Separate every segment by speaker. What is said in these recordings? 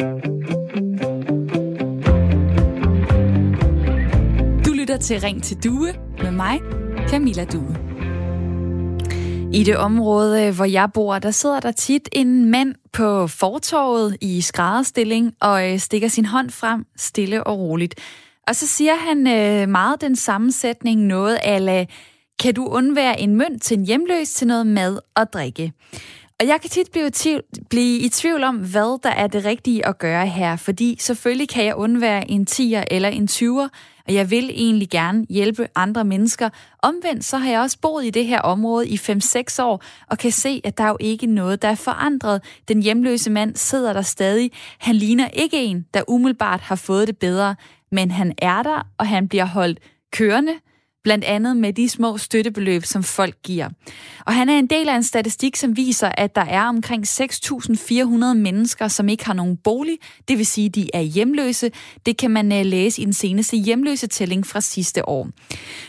Speaker 1: Du lytter til Ring til Due med mig, Camilla Due. I det område, hvor jeg bor, der sidder der tit en mand på fortorvet i skrædderstilling og øh, stikker sin hånd frem stille og roligt. Og så siger han øh, meget den samme sætning, noget af, kan du undvære en mønt til en hjemløs til noget mad og drikke? Og jeg kan tit blive, tvivl, blive i tvivl om, hvad der er det rigtige at gøre her, fordi selvfølgelig kan jeg undvære en 10'er eller en 20'er, og jeg vil egentlig gerne hjælpe andre mennesker. Omvendt så har jeg også boet i det her område i 5-6 år, og kan se, at der er jo ikke noget, der er forandret. Den hjemløse mand sidder der stadig. Han ligner ikke en, der umiddelbart har fået det bedre, men han er der, og han bliver holdt kørende, blandt andet med de små støttebeløb, som folk giver. Og han er en del af en statistik, som viser, at der er omkring 6.400 mennesker, som ikke har nogen bolig, det vil sige, de er hjemløse. Det kan man øh, læse i den seneste hjemløse tælling fra sidste år.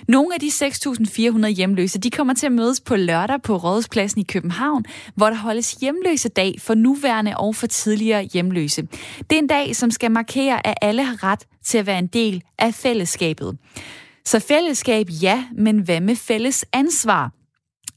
Speaker 1: Nogle af de 6.400 hjemløse, de kommer til at mødes på lørdag på Rådhuspladsen i København, hvor der holdes hjemløse dag for nuværende og for tidligere hjemløse. Det er en dag, som skal markere, at alle har ret til at være en del af fællesskabet. Så fællesskab, ja, men hvad med fælles ansvar?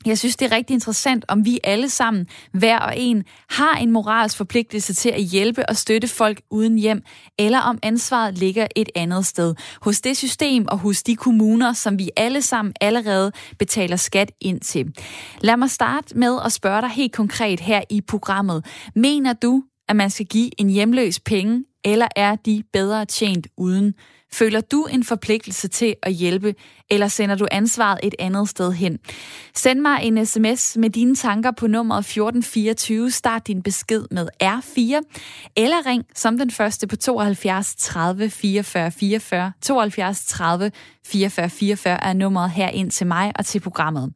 Speaker 1: Jeg synes, det er rigtig interessant, om vi alle sammen, hver og en, har en moralsk forpligtelse til at hjælpe og støtte folk uden hjem, eller om ansvaret ligger et andet sted. Hos det system og hos de kommuner, som vi alle sammen allerede betaler skat ind til. Lad mig starte med at spørge dig helt konkret her i programmet. Mener du, at man skal give en hjemløs penge, eller er de bedre tjent uden? Føler du en forpligtelse til at hjælpe, eller sender du ansvaret et andet sted hen? Send mig en sms med dine tanker på nummeret 1424. Start din besked med R4, eller ring som den første på 72 30 44 44. 72 30 44 44 er nummeret her ind til mig og til programmet.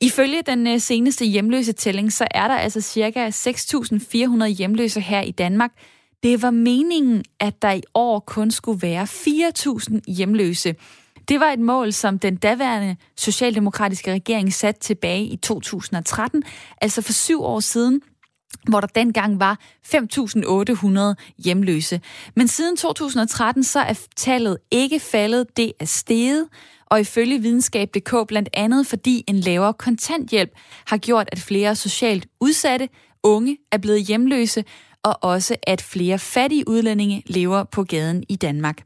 Speaker 1: Ifølge den øh, seneste hjemløse tælling, så er der altså cirka 6.400 hjemløse her i Danmark, det var meningen, at der i år kun skulle være 4.000 hjemløse. Det var et mål, som den daværende socialdemokratiske regering satte tilbage i 2013, altså for syv år siden, hvor der dengang var 5.800 hjemløse. Men siden 2013 så er tallet ikke faldet, det er steget, og ifølge videnskab.dk blandt andet fordi en lavere kontanthjælp har gjort, at flere socialt udsatte unge er blevet hjemløse, og også at flere fattige udlændinge lever på gaden i Danmark.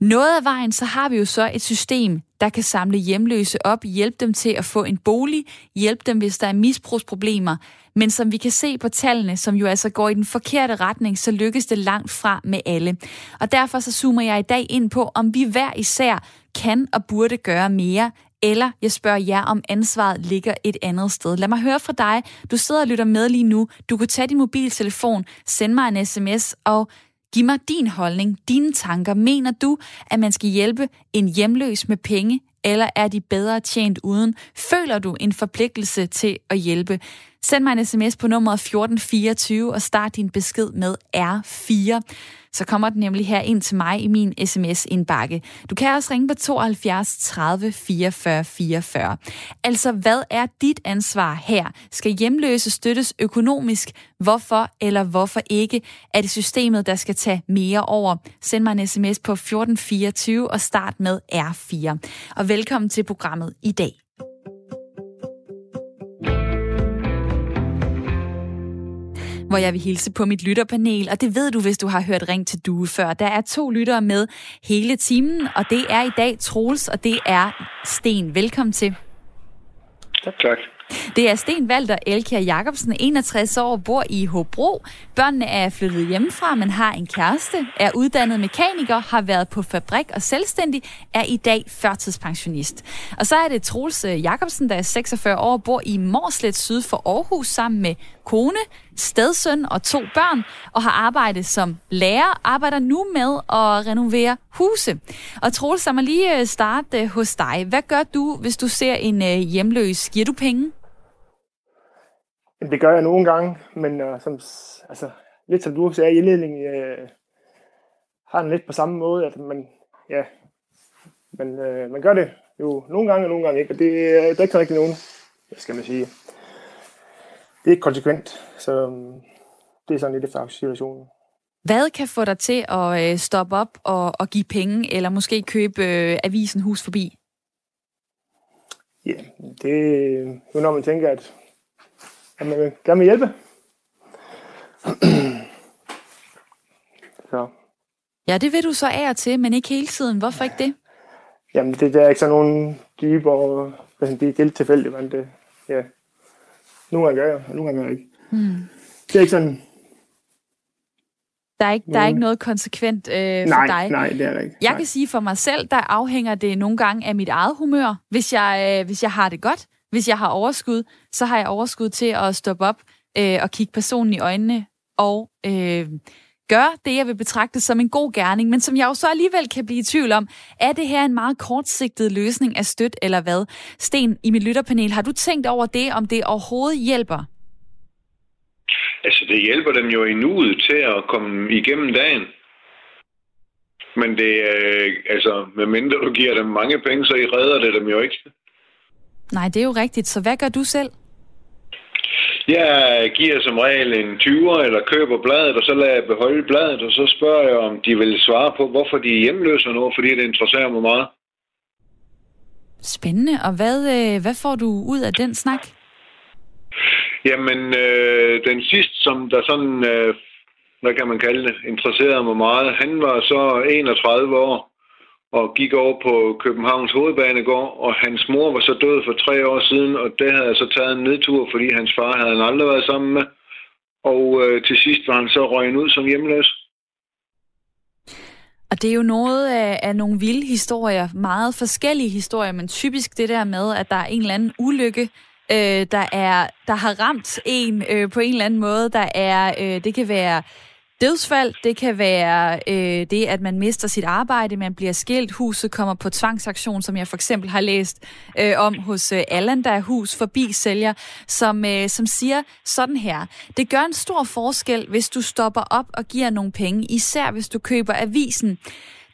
Speaker 1: Noget af vejen, så har vi jo så et system, der kan samle hjemløse op, hjælpe dem til at få en bolig, hjælpe dem, hvis der er misbrugsproblemer. Men som vi kan se på tallene, som jo altså går i den forkerte retning, så lykkes det langt fra med alle. Og derfor så zoomer jeg i dag ind på, om vi hver især kan og burde gøre mere, eller jeg spørger jer, om ansvaret ligger et andet sted. Lad mig høre fra dig. Du sidder og lytter med lige nu. Du kan tage din mobiltelefon, sende mig en sms og giv mig din holdning, dine tanker. Mener du, at man skal hjælpe en hjemløs med penge, eller er de bedre tjent uden? Føler du en forpligtelse til at hjælpe? Send mig en sms på nummeret 1424 og start din besked med R4 så kommer den nemlig her ind til mig i min sms-indbakke. Du kan også ringe på 72 30 44 44. Altså, hvad er dit ansvar her? Skal hjemløse støttes økonomisk? Hvorfor eller hvorfor ikke? Er det systemet, der skal tage mere over? Send mig en sms på 1424 og start med R4. Og velkommen til programmet i dag. Hvor jeg vil hilse på mit lytterpanel, og det ved du, hvis du har hørt Ring til Due før. Der er to lyttere med hele timen, og det er i dag Troels, og det er Sten. Velkommen til.
Speaker 2: Tak, tak.
Speaker 1: Det er Sten Walter Elkjær Jacobsen, 61 år, bor i Hobro. Børnene er flyttet hjemmefra, men har en kæreste, er uddannet mekaniker, har været på fabrik og selvstændig, er i dag førtidspensionist. Og så er det Troels øh, Jacobsen, der er 46 år, bor i Morslet syd for Aarhus sammen med kone, stedsøn og to børn, og har arbejdet som lærer, arbejder nu med at renovere huse. Og Troels, lad mig lige øh, starte øh, hos dig. Hvad gør du, hvis du ser en øh, hjemløs? Giver du penge?
Speaker 2: Det gør jeg nogle gange, men uh, som, altså, lidt som du sagde i indledningen, uh, har den lidt på samme måde, at man, ja, man, uh, man gør det jo nogle gange og nogle gange ikke, og det, uh, der er ikke rigtig nogen, hvad skal man sige, det er ikke konsekvent, så um, det er sådan lidt for situationen.
Speaker 1: Hvad kan få dig til at øh, stoppe op og, og give penge, eller måske købe øh, avisen Hus Forbi?
Speaker 2: Ja, det er jo når man tænker, at, at man gerne vil hjælpe.
Speaker 1: så. Ja, det vil du så af og til, men ikke hele tiden. Hvorfor ikke det?
Speaker 2: Jamen, det der er ikke sådan nogen dybe og det er helt tilfældigt, men det, ja. Nogle gange gør jeg, og nogle gange gør jeg ikke. Hmm. Det er ikke sådan,
Speaker 1: der er ikke, der er ikke noget konsekvent øh, for
Speaker 2: nej,
Speaker 1: dig.
Speaker 2: Nej, det er der ikke.
Speaker 1: Jeg
Speaker 2: nej.
Speaker 1: kan sige for mig selv, der afhænger det nogle gange af mit eget humør. Hvis jeg, øh, hvis jeg har det godt, hvis jeg har overskud, så har jeg overskud til at stoppe op øh, og kigge personen i øjnene og øh, gøre det, jeg vil betragte som en god gerning, men som jeg jo så alligevel kan blive i tvivl om, er det her en meget kortsigtet løsning af støt eller hvad? Sten, i mit lytterpanel, har du tænkt over det, om det overhovedet hjælper?
Speaker 3: Altså, det hjælper dem jo i nuet til at komme igennem dagen. Men det er, øh, altså, medmindre du giver dem mange penge, så I redder det dem jo ikke.
Speaker 1: Nej, det er jo rigtigt. Så hvad gør du selv?
Speaker 3: Jeg giver som regel en 20'er, eller køber bladet, og så lader jeg beholde bladet, og så spørger jeg, om de vil svare på, hvorfor de er hjemløse nu, fordi det interesserer mig meget.
Speaker 1: Spændende. Og hvad, øh, hvad får du ud af den snak?
Speaker 3: Jamen, øh, den sidste, som der sådan, øh, hvad kan man kalde det, interesserede mig meget, han var så 31 år og gik over på Københavns Hovedbanegård, og hans mor var så død for tre år siden, og det havde jeg så taget en nedtur, fordi hans far havde han aldrig været sammen med. Og øh, til sidst var han så røgen ud som hjemløs.
Speaker 1: Og det er jo noget af, af nogle vilde historier, meget forskellige historier, men typisk det der med, at der er en eller anden ulykke, øh, der er der har ramt en øh, på en eller anden måde. Der er øh, det kan være dødsfald, det kan være øh, det, at man mister sit arbejde, man bliver skilt, huset kommer på tvangsaktion, som jeg for eksempel har læst øh, om hos øh, Allan, der er hus forbi sælger, som, øh, som siger sådan her. Det gør en stor forskel, hvis du stopper op og giver nogle penge, især hvis du køber avisen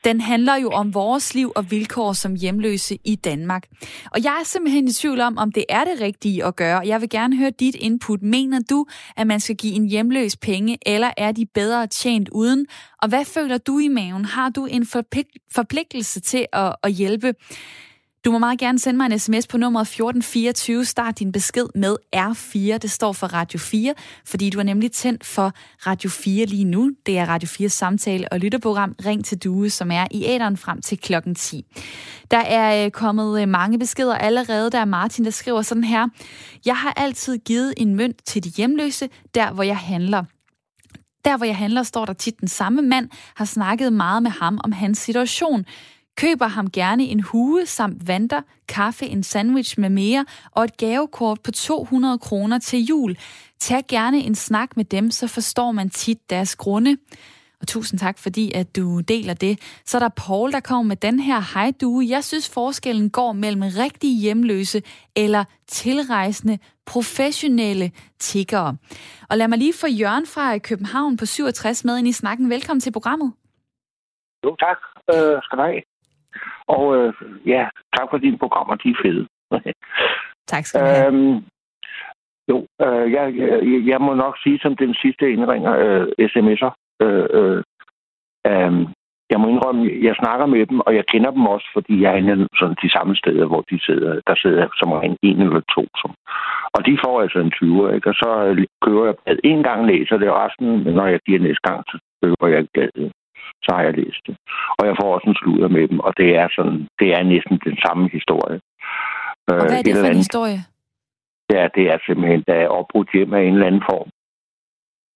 Speaker 1: den handler jo om vores liv og vilkår som hjemløse i Danmark. Og jeg er simpelthen i tvivl om, om det er det rigtige at gøre. Jeg vil gerne høre dit input. Mener du, at man skal give en hjemløs penge, eller er de bedre tjent uden? Og hvad føler du i maven? Har du en forpligtelse til at, at hjælpe? Du må meget gerne sende mig en sms på nummer 1424. Start din besked med R4. Det står for Radio 4, fordi du er nemlig tændt for Radio 4 lige nu. Det er Radio 4 samtale og lytterprogram Ring til Due, som er i æderen frem til klokken 10. Der er øh, kommet øh, mange beskeder allerede. Der er Martin, der skriver sådan her. Jeg har altid givet en mønt til de hjemløse, der hvor jeg handler. Der, hvor jeg handler, står der tit den samme mand, har snakket meget med ham om hans situation køber ham gerne en hue samt vanter, kaffe, en sandwich med mere og et gavekort på 200 kroner til jul. Tag gerne en snak med dem, så forstår man tit deres grunde. Og tusind tak, fordi at du deler det. Så er der Paul, der kommer med den her hej du. Jeg synes, forskellen går mellem rigtige hjemløse eller tilrejsende professionelle tiggere. Og lad mig lige få Jørgen fra København på 67 med ind i snakken. Velkommen til programmet.
Speaker 4: Jo, tak. Øh, skal du have. Og øh, ja, tak for dine programmer, de er fede.
Speaker 1: tak skal du have. Øhm,
Speaker 4: jo, øh, jeg, jeg, jeg må nok sige som den sidste indringer, øh, sms'er. Øh, øh, øh, jeg må indrømme, jeg snakker med dem, og jeg kender dem også, fordi jeg er sådan de samme steder, hvor de sidder. Der sidder som en, en eller to. Som. Og de får altså en 20, ikke? og så kører jeg en gang læser det, og resten, når jeg giver næste gang, så køber jeg ikke så har jeg læst det. Og jeg får også en sludder med dem, og det er sådan, det er næsten den samme historie.
Speaker 1: Og hvad er det for en historie?
Speaker 4: Ja, det er simpelthen, der er opbrudt hjem af en eller anden form.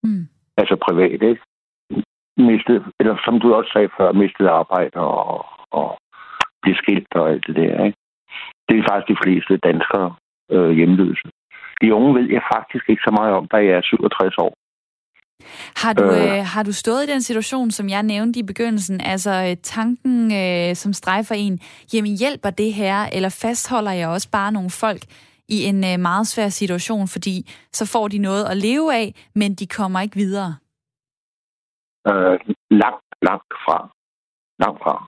Speaker 4: Mm. Altså privat, ikke? Mistet, eller som du også sagde før, mistet arbejde og, og blive skilt og alt det der, ikke? Det er faktisk de fleste danskere øh, hjemløse. De unge ved jeg faktisk ikke så meget om, da jeg er 67 år.
Speaker 1: Har du, øh, øh, har du stået i den situation, som jeg nævnte i begyndelsen, altså øh, tanken, øh, som strejfer en, jamen hjælper det her, eller fastholder jeg også bare nogle folk i en øh, meget svær situation, fordi så får de noget at leve af, men de kommer ikke videre?
Speaker 4: Øh, langt, langt fra. Langt fra.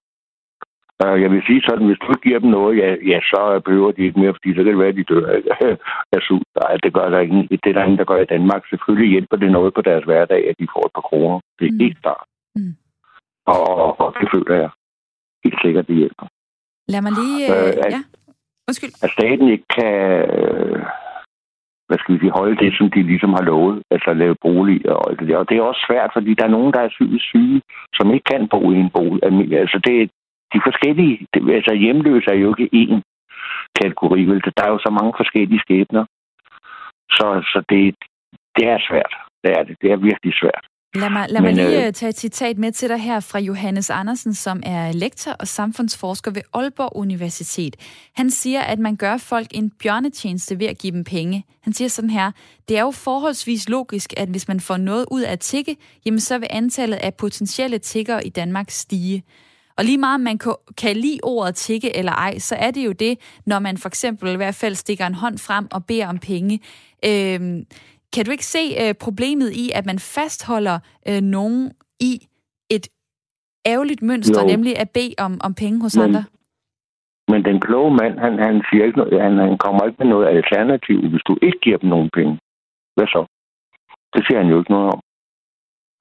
Speaker 4: Jeg vil sige sådan, hvis du giver dem noget, ja, ja, så behøver de ikke mere, fordi så kan det være, at de dør af sult. Nej, det gør der ingen. Det er der ingen, der gør i Danmark. Selvfølgelig hjælper det noget på deres hverdag, at de får et par kroner. Det, mm. Helt klart. Mm. Og, og, og det føler jeg helt sikkert, det hjælper.
Speaker 1: Lad mig lige... Øh, øh, at, ja. Undskyld.
Speaker 4: At staten ikke kan... Øh, hvad skal vi sige, holde det, som de ligesom har lovet, altså lave bolig og det der. Og det er også svært, fordi der er nogen, der er psykisk syge, som ikke kan bo i en bolig. Altså det, de forskellige, altså hjemløse er jo ikke én kategori, vel? Der er jo så mange forskellige skæbner. Så, så det, det er svært. Det er det. Det er virkelig svært.
Speaker 1: Lad mig, lad Men, mig lige øh, tage et citat med til dig her fra Johannes Andersen, som er lektor og samfundsforsker ved Aalborg Universitet. Han siger, at man gør folk en bjørnetjeneste ved at give dem penge. Han siger sådan her, det er jo forholdsvis logisk, at hvis man får noget ud af at tikke, jamen så vil antallet af potentielle tiggere i Danmark stige. Og lige meget man kan lide ordet tikke eller ej, så er det jo det, når man for eksempel i hvert fald stikker en hånd frem og beder om penge. Øhm, kan du ikke se øh, problemet i, at man fastholder øh, nogen i et ærgerligt mønster, jo. nemlig at bede om, om penge hos
Speaker 4: men,
Speaker 1: andre?
Speaker 4: Men den kloge mand, han, han, siger ikke noget, han, han kommer ikke med noget alternativ, hvis du ikke giver dem nogen penge. Hvad så? Det siger han jo ikke noget om.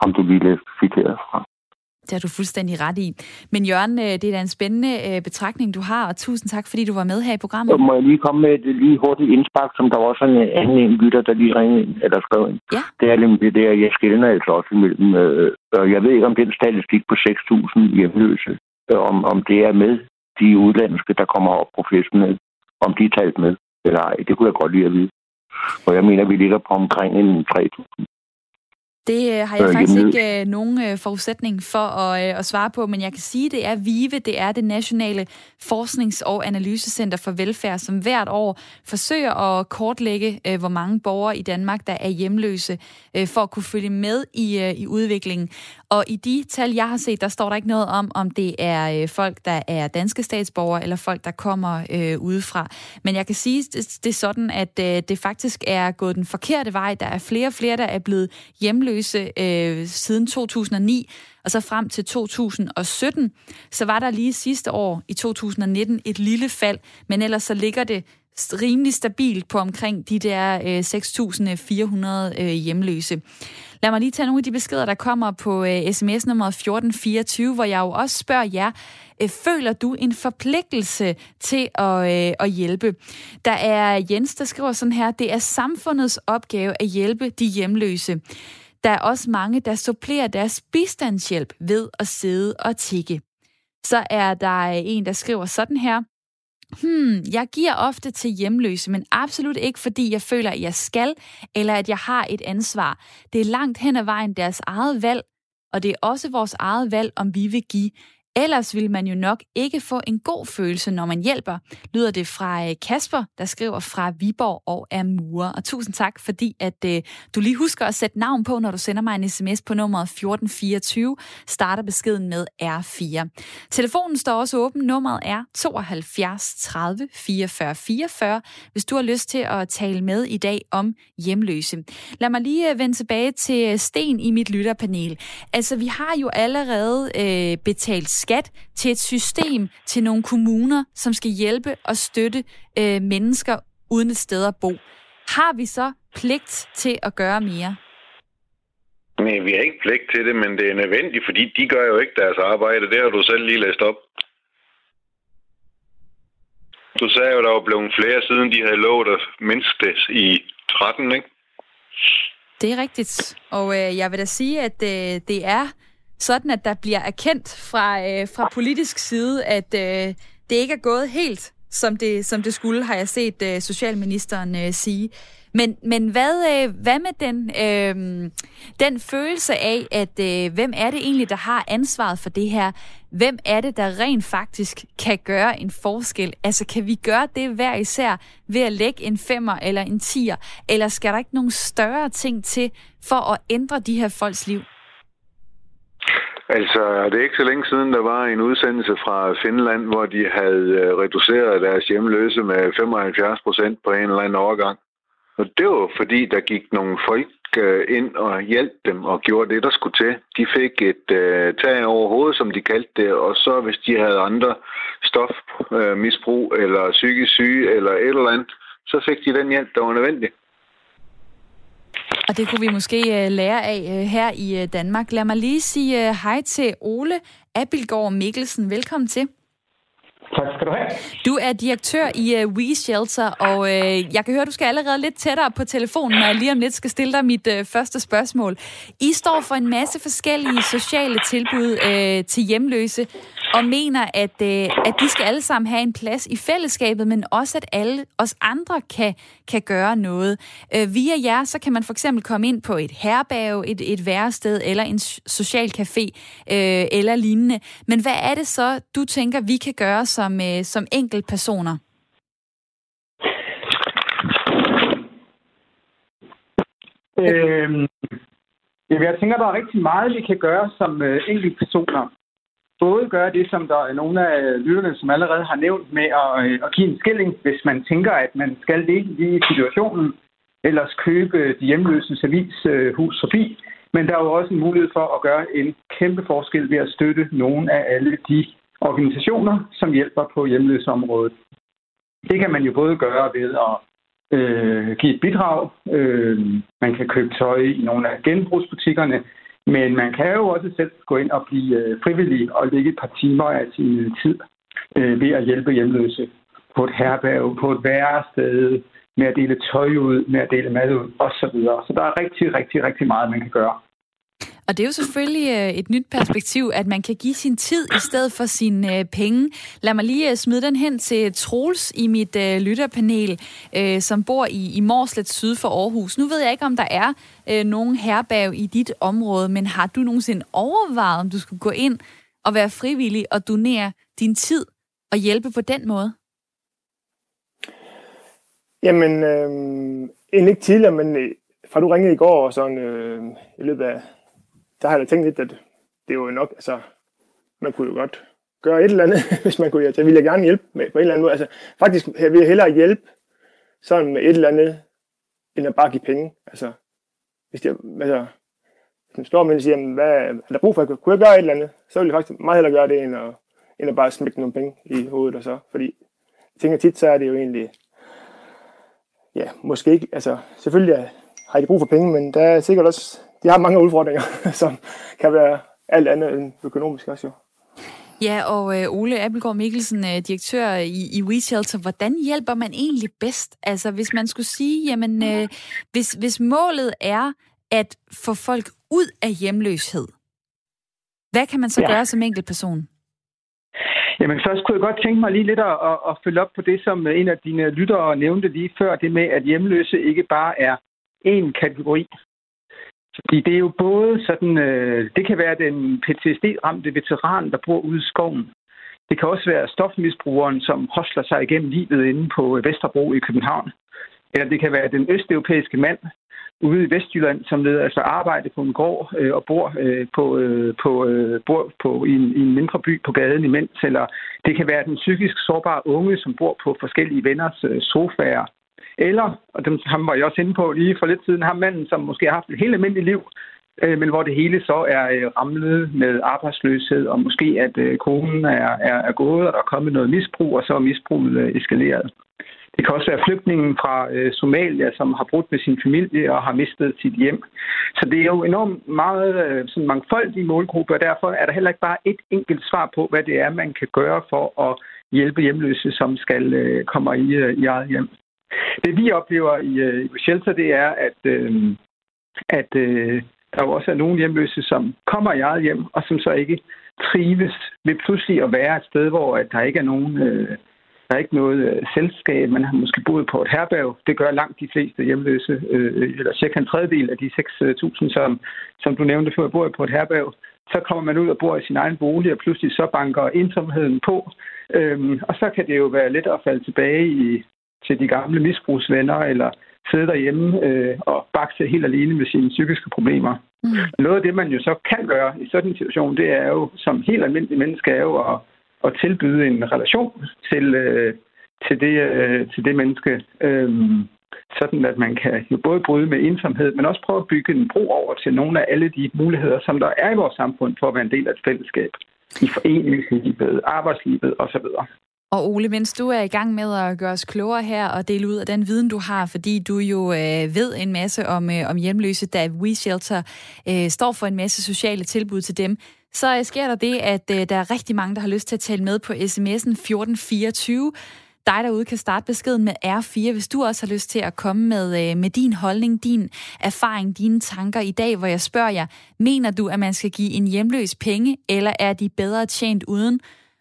Speaker 4: Om du lige citeret fra.
Speaker 1: Det har du fuldstændig ret i. Men Jørgen, øh, det er da en spændende øh, betragtning, du har, og tusind tak, fordi du var med her i programmet.
Speaker 4: Må jeg lige komme med et lige hurtigt indspark, som der var også en anden en lytter, der lige ringede ind, eller skrev ind.
Speaker 1: Ja.
Speaker 4: Det er nemlig det der, jeg skældner altså også imellem. Øh, jeg ved ikke, om den statistik på 6.000 hjemløse, øh, om, om det er med de udlandske, der kommer op professionelt, om de er talt med eller ej. Det kunne jeg godt lide at vide. Og jeg mener, vi ligger på omkring en 3.000.
Speaker 1: Det øh, har jeg øh, faktisk ikke øh, nogen øh, forudsætning for at, øh, at svare på, men jeg kan sige, at det er VIVE, det er det Nationale Forsknings- og Analysecenter for Velfærd, som hvert år forsøger at kortlægge, øh, hvor mange borgere i Danmark, der er hjemløse, øh, for at kunne følge med i, øh, i udviklingen. Og i de tal, jeg har set, der står der ikke noget om, om det er øh, folk, der er danske statsborgere, eller folk, der kommer øh, udefra. Men jeg kan sige, det, det er sådan, at øh, det faktisk er gået den forkerte vej. Der er flere og flere, der er blevet hjemløse øh, siden 2009, og så frem til 2017, så var der lige sidste år, i 2019, et lille fald, men ellers så ligger det rimelig stabilt på omkring de der øh, 6.400 øh, hjemløse. Lad mig lige tage nogle af de beskeder, der kommer på øh, sms nummer 1424, hvor jeg jo også spørger jer, øh, føler du en forpligtelse til at, øh, at hjælpe? Der er Jens, der skriver sådan her, det er samfundets opgave at hjælpe de hjemløse. Der er også mange, der supplerer deres bistandshjælp ved at sidde og tikke. Så er der øh, en, der skriver sådan her. Hmm, jeg giver ofte til hjemløse, men absolut ikke fordi jeg føler, at jeg skal, eller at jeg har et ansvar. Det er langt hen ad vejen deres eget valg, og det er også vores eget valg, om vi vil give. Ellers vil man jo nok ikke få en god følelse, når man hjælper, lyder det fra øh, Kasper, der skriver fra Viborg og er murer. Og tusind tak, fordi at øh, du lige husker at sætte navn på, når du sender mig en sms på nummeret 1424. Starter beskeden med R4. Telefonen står også åben. Nummeret er 72 30 44 44, hvis du har lyst til at tale med i dag om hjemløse. Lad mig lige øh, vende tilbage til Sten i mit lytterpanel. Altså, vi har jo allerede øh, betalt skat til et system, til nogle kommuner, som skal hjælpe og støtte øh, mennesker uden et sted at bo. Har vi så pligt til at gøre mere?
Speaker 3: Nej, vi har ikke pligt til det, men det er nødvendigt, fordi de gør jo ikke deres arbejde. Det har du selv lige læst op. Du sagde jo, der var blevet flere, siden de havde lovet at mindske det i 13, ikke?
Speaker 1: Det er rigtigt. Og øh, jeg vil da sige, at øh, det er sådan at der bliver erkendt fra, øh, fra politisk side, at øh, det ikke er gået helt, som det, som det skulle, har jeg set øh, socialministeren øh, sige. Men, men hvad, øh, hvad med den, øh, den følelse af, at øh, hvem er det egentlig, der har ansvaret for det her? Hvem er det, der rent faktisk kan gøre en forskel? Altså, kan vi gøre det hver især ved at lægge en femmer eller en tier? Eller skal der ikke nogen større ting til for at ændre de her folks liv?
Speaker 3: Altså, det er ikke så længe siden, der var en udsendelse fra Finland, hvor de havde øh, reduceret deres hjemløse med 75 procent på en eller anden overgang. Og det var fordi, der gik nogle folk øh, ind og hjalp dem og gjorde det, der skulle til. De fik et uh, tag over hovedet, som de kaldte det, og så hvis de havde andre stofmisbrug uh, eller psykisk syge eller et eller andet, så fik de den hjælp, der var nødvendig.
Speaker 1: Og det kunne vi måske uh, lære af uh, her i uh, Danmark. Lad mig lige sige hej til Ole Abilgaard Mikkelsen. Velkommen til.
Speaker 5: Tak skal du have.
Speaker 1: Du er direktør i uh, We Shelter, og uh, jeg kan høre, at du skal allerede lidt tættere på telefonen, når jeg lige om lidt skal stille dig mit uh, første spørgsmål. I står for en masse forskellige sociale tilbud uh, til hjemløse, og mener, at, øh, at de skal alle sammen have en plads i fællesskabet, men også at alle os andre kan, kan gøre noget. Øh, via jer, så kan man for eksempel komme ind på et herberg, et, et værested eller en social café øh, eller lignende. Men hvad er det så, du tænker, vi kan gøre som, øh, som personer?
Speaker 5: Øhm, jeg tænker, der er rigtig meget, vi kan gøre som øh, personer både gøre det, som der er nogle af lytterne, som allerede har nævnt med at, øh, at give en skilling, hvis man tænker, at man skal det i situationen, ellers købe de hjemløse servicehus øh, forbi. Men der er jo også en mulighed for at gøre en kæmpe forskel ved at støtte nogle af alle de organisationer, som hjælper på hjemløseområdet. Det kan man jo både gøre ved at øh, give et bidrag. Øh, man kan købe tøj i nogle af genbrugsbutikkerne. Men man kan jo også selv gå ind og blive øh, frivillig og lægge et par timer af sin tid øh, ved at hjælpe hjemløse på et herberg, på et værested, med at dele tøj ud, med at dele mad ud osv. Så der er rigtig, rigtig, rigtig meget, man kan gøre.
Speaker 1: Og det er jo selvfølgelig øh, et nyt perspektiv, at man kan give sin tid i stedet for sine øh, penge. Lad mig lige øh, smide den hen til Troels i mit lytterpanel, som bor i, i Morslet syd for Aarhus. Nu ved jeg ikke, om der er nogen herberg i dit område, men har du nogensinde overvejet, om du skulle gå ind og være frivillig og donere din tid og hjælpe på den måde?
Speaker 2: Jamen, øh, ikke tidligere, men fra du ringede i går, og sådan øh, i løbet af der har jeg da tænkt lidt, at det er jo nok, altså, man kunne jo godt gøre et eller andet, hvis man kunne hjælpe. Så vil jeg gerne hjælpe med, på en eller anden måde. Altså, faktisk jeg vil jeg hellere hjælpe sådan med et eller andet, end at bare give penge. Altså, hvis jeg, altså, hvis man står med og siger, hvad er der brug for, kunne jeg gøre et eller andet, så vil jeg faktisk meget hellere gøre det, end at, end at bare smække nogle penge i hovedet og så. Fordi jeg tænker tit, så er det jo egentlig, ja, måske ikke, altså selvfølgelig har de brug for penge, men der er sikkert også de har mange udfordringer, som kan være alt andet end økonomisk også jo.
Speaker 1: Ja, og øh, Ole Appelgaard Mikkelsen, øh, direktør i, i WeShelter, hvordan hjælper man egentlig bedst? Altså, hvis man skulle sige, jamen, øh, hvis, hvis målet er at få folk ud af hjemløshed, hvad kan man så ja. gøre som enkelt person?
Speaker 5: Jamen først kunne jeg godt tænke mig lige lidt at, at, at følge op på det, som en af dine lyttere nævnte lige før, det med, at hjemløse ikke bare er en kategori. Fordi det er jo både sådan, øh, det kan være den PTSD-ramte veteran, der bor ude i skoven. Det kan også være stofmisbrugeren, som hostler sig igennem livet inde på øh, Vesterbro i København. Eller det kan være den østeuropæiske mand ude i Vestjylland, som leder altså arbejde på en gård øh, og bor, øh, på, øh, på, øh, bor på, i, en, i en mindre by på gaden imens. Eller det kan være den psykisk sårbare unge, som bor på forskellige venners øh, sofaer eller, og dem, ham var jeg også inde på lige for lidt siden, ham manden, som måske har haft et helt almindeligt liv, øh, men hvor det hele så er øh, ramlet med arbejdsløshed, og måske at øh, konen er, er, er gået, og der er kommet noget misbrug, og så er misbruget øh, eskaleret. Det kan også være flygtningen fra øh, Somalia, som har brudt med sin familie og har mistet sit hjem. Så det er jo enormt meget øh, sådan mangfoldige målgrupper, og derfor er der heller ikke bare et enkelt svar på, hvad det er, man kan gøre for at hjælpe hjemløse, som skal øh, komme i, øh, i eget hjem. Det vi oplever i, øh, i Shelter, det er, at, øh, at øh, der jo også er nogle hjemløse, som kommer i eget hjem, og som så ikke trives ved pludselig at være et sted, hvor at der ikke er nogen... Øh, der er ikke noget øh, selskab. Man har måske boet på et herberg. Det gør langt de fleste hjemløse, øh, eller cirka en tredjedel af de 6.000, øh, som, som du nævnte før, bor på et herberg. Så kommer man ud og bor i sin egen bolig, og pludselig så banker ensomheden på. Øhm, og så kan det jo være let at falde tilbage i til de gamle misbrugsvenner, eller sidde derhjemme øh, og bakse helt alene med sine psykiske problemer. Mm. Noget af det, man jo så kan gøre i sådan en situation, det er jo som helt almindelig menneske, er jo at, at tilbyde en relation til, øh, til, det, øh, til det menneske. Øh, sådan at man kan jo både bryde med ensomhed, men også prøve at bygge en bro over til nogle af alle de muligheder, som der er i vores samfund for at være en del af et fællesskab i foreningslivet, arbejdslivet osv.
Speaker 1: Og Ole, mens du er i gang med at gøre os klogere her og dele ud af den viden, du har, fordi du jo øh, ved en masse om, øh, om hjemløse, da WeShelter øh, står for en masse sociale tilbud til dem, så øh, sker der det, at øh, der er rigtig mange, der har lyst til at tale med på sms'en 1424. Dig derude kan starte beskeden med R4, hvis du også har lyst til at komme med, øh, med din holdning, din erfaring, dine tanker i dag, hvor jeg spørger jer, mener du, at man skal give en hjemløs penge, eller er de bedre tjent uden?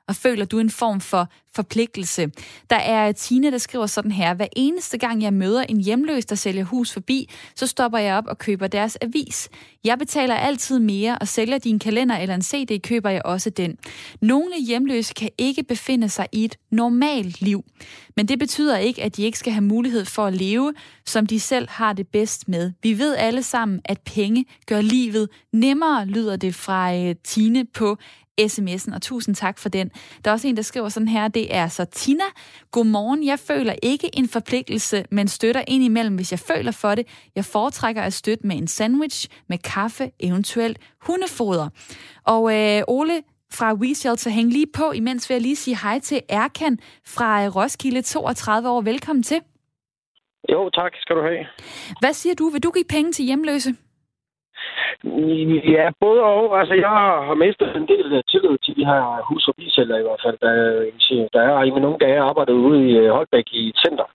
Speaker 1: og føler du en form for forpligtelse. Der er Tine, der skriver sådan her. Hver eneste gang jeg møder en hjemløs, der sælger hus forbi, så stopper jeg op og køber deres avis. Jeg betaler altid mere, og sælger din kalender eller en CD, køber jeg også den. Nogle hjemløse kan ikke befinde sig i et normalt liv. Men det betyder ikke, at de ikke skal have mulighed for at leve, som de selv har det bedst med. Vi ved alle sammen, at penge gør livet nemmere, lyder det fra øh, Tine på sms'en, og tusind tak for den. Der er også en, der skriver sådan her, det er så Tina. Godmorgen, jeg føler ikke en forpligtelse, men støtter ind imellem, hvis jeg føler for det. Jeg foretrækker at støtte med en sandwich, med kaffe, eventuelt hundefoder. Og øh, Ole, fra WeShelter. Hæng lige på, imens vil jeg lige sige hej til Erkan fra øh, Roskilde, 32 år. Velkommen til.
Speaker 6: Jo, tak skal du have.
Speaker 1: Hvad siger du? Vil du give penge til hjemløse?
Speaker 6: Ja, både og. Altså, jeg har mistet en del af tillid til de her hus- og bisælger i hvert fald. Der, der er i nogen unge dage arbejdet ude i øh, Holbæk i et center.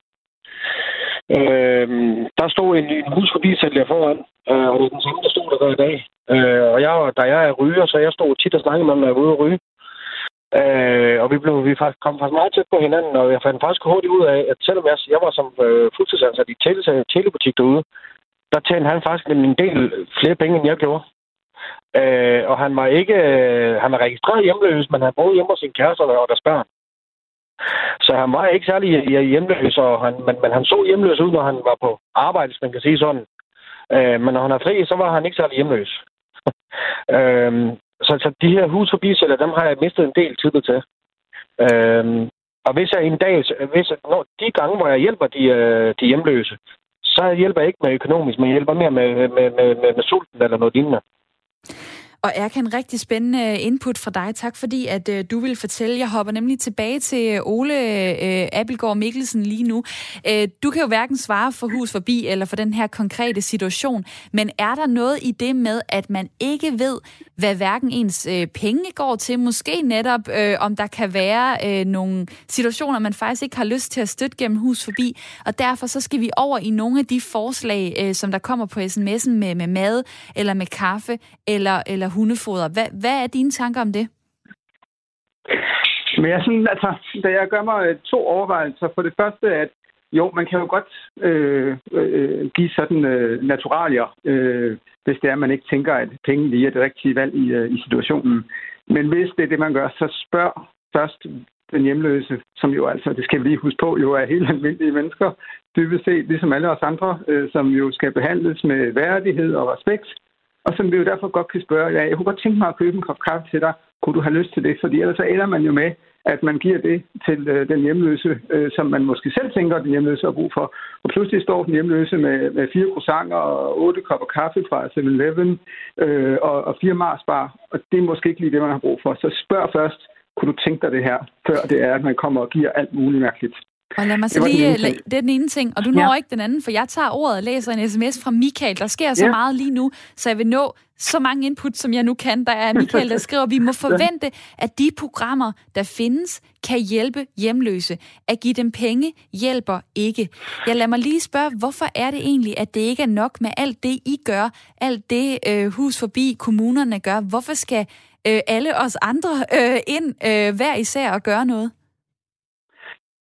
Speaker 6: Øhm, der stod en, en hus- og bisælger foran, øh, og det er den samme, der stod der i dag. Øh, og jeg, da jeg er ryger, så jeg stod tit og snakkede med ham, når jeg var ude at ryge. Øh, og vi blev vi faktisk, kom faktisk meget tæt på hinanden, og jeg fandt faktisk hurtigt ud af, at selvom jeg, jeg var som øh, fuldtidsansat i tele, telebutik derude, der tjente han faktisk en del flere penge, end jeg gjorde. Øh, og han var ikke øh, han var registreret hjemløs, men han boede hjemme hos sin kæreste og deres børn. Så han var ikke særlig øh, hjemløs, og han, men, men han så hjemløs ud, når han var på arbejde, hvis man kan sige sådan. Øh, men når han er fri, så var han ikke særlig hjemløs. øh, så, så de her hus forbisælger, dem har jeg mistet en del tid til. Øh, og hvis jeg en dag, hvis, når, de gange, hvor jeg hjælper de, øh, de hjemløse, så hjælper jeg ikke med økonomisk, men jeg hjælper mere med, med, med, med, med sulten eller noget lignende.
Speaker 1: Og Erkan, en rigtig spændende øh, input fra dig. Tak fordi, at øh, du vil fortælle. Jeg hopper nemlig tilbage til øh, Ole øh, Appelgaard Mikkelsen lige nu. Øh, du kan jo hverken svare for hus forbi eller for den her konkrete situation, men er der noget i det med, at man ikke ved, hvad hverken ens øh, penge går til? Måske netop, øh, om der kan være øh, nogle situationer, man faktisk ikke har lyst til at støtte gennem hus forbi, og derfor så skal vi over i nogle af de forslag, øh, som der kommer på sms'en med, med mad, eller med kaffe, eller, eller hundefoder. Hvad, hvad er dine tanker om det?
Speaker 5: Men jeg synes, altså, da jeg gør mig øh, to overvejelser. For det første, at jo, man kan jo godt øh, øh, give sådan øh, naturalier, øh, hvis det er, at man ikke tænker, at penge lige er det rigtige valg i, øh, i situationen. Men hvis det er det, man gør, så spørg først den hjemløse, som jo altså, det skal vi lige huske på, jo er helt almindelige mennesker, dybest set, ligesom alle os andre, øh, som jo skal behandles med værdighed og respekt og som vi jo derfor godt kan spørge, ja, jeg kunne godt tænke mig at købe en kop kaffe til dig. Kunne du have lyst til det? Fordi ellers så ender man jo med, at man giver det til øh, den hjemløse, øh, som man måske selv tænker, at den hjemløse har brug for. Og pludselig står den hjemløse med, med fire croissanter og otte kopper kaffe fra 7-Eleven øh, og, og fire Marsbar, og det er måske ikke lige det, man har brug for. Så spørg først, kunne du tænke dig det her, før det er, at man kommer og giver alt muligt mærkeligt.
Speaker 1: Og lad mig så lige, det, det er den ene ting, og du når ja. ikke den anden, for jeg tager ordet og læser en sms fra Michael. Der sker så ja. meget lige nu, så jeg vil nå så mange input, som jeg nu kan. Der er Michael, der skriver, vi må forvente, at de programmer, der findes, kan hjælpe hjemløse. At give dem penge hjælper ikke. Jeg lader mig lige spørge, hvorfor er det egentlig, at det ikke er nok med alt det, I gør, alt det øh, hus forbi kommunerne gør? Hvorfor skal øh, alle os andre øh, ind øh, hver især og gøre noget?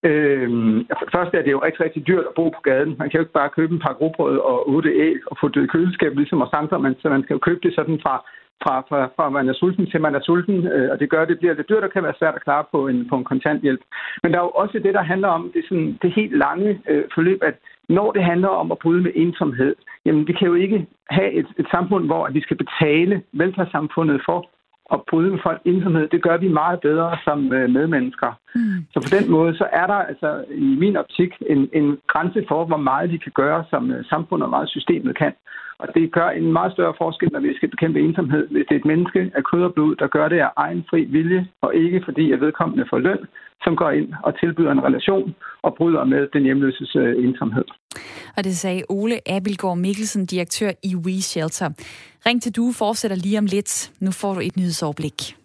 Speaker 5: Øhm, for det første er det jo rigtig, rigtig dyrt at bo på gaden. Man kan jo ikke bare købe en par grobrød og otte æg og få det i køleskab, ligesom os andre, men så man skal jo købe det sådan fra, fra, fra, fra man er sulten til man er sulten, øh, og det gør, det bliver lidt dyrt og kan være svært at klare på en, på en kontanthjælp. Men der er jo også det, der handler om det, sådan, det helt lange øh, forløb, at når det handler om at bryde med ensomhed, jamen vi kan jo ikke have et, et samfund, hvor vi skal betale velfærdssamfundet for at bryde med folk ensomhed, det gør vi meget bedre som øh, medmennesker. Mm. Så på den måde, så er der altså i min optik en, en grænse for, hvor meget vi kan gøre, som øh, samfund og meget systemet kan. Og det gør en meget større forskel, når vi skal bekæmpe ensomhed, hvis det er et menneske af kød og blod, der gør det af egen fri vilje, og ikke fordi at vedkommende får løn, som går ind og tilbyder en relation og bryder med den hjemløses øh, ensomhed.
Speaker 1: Og det sagde Ole Abelgaard Mikkelsen, direktør i We Shelter. Ring til du fortsætter lige om lidt. Nu får du et nyhedsoverblik.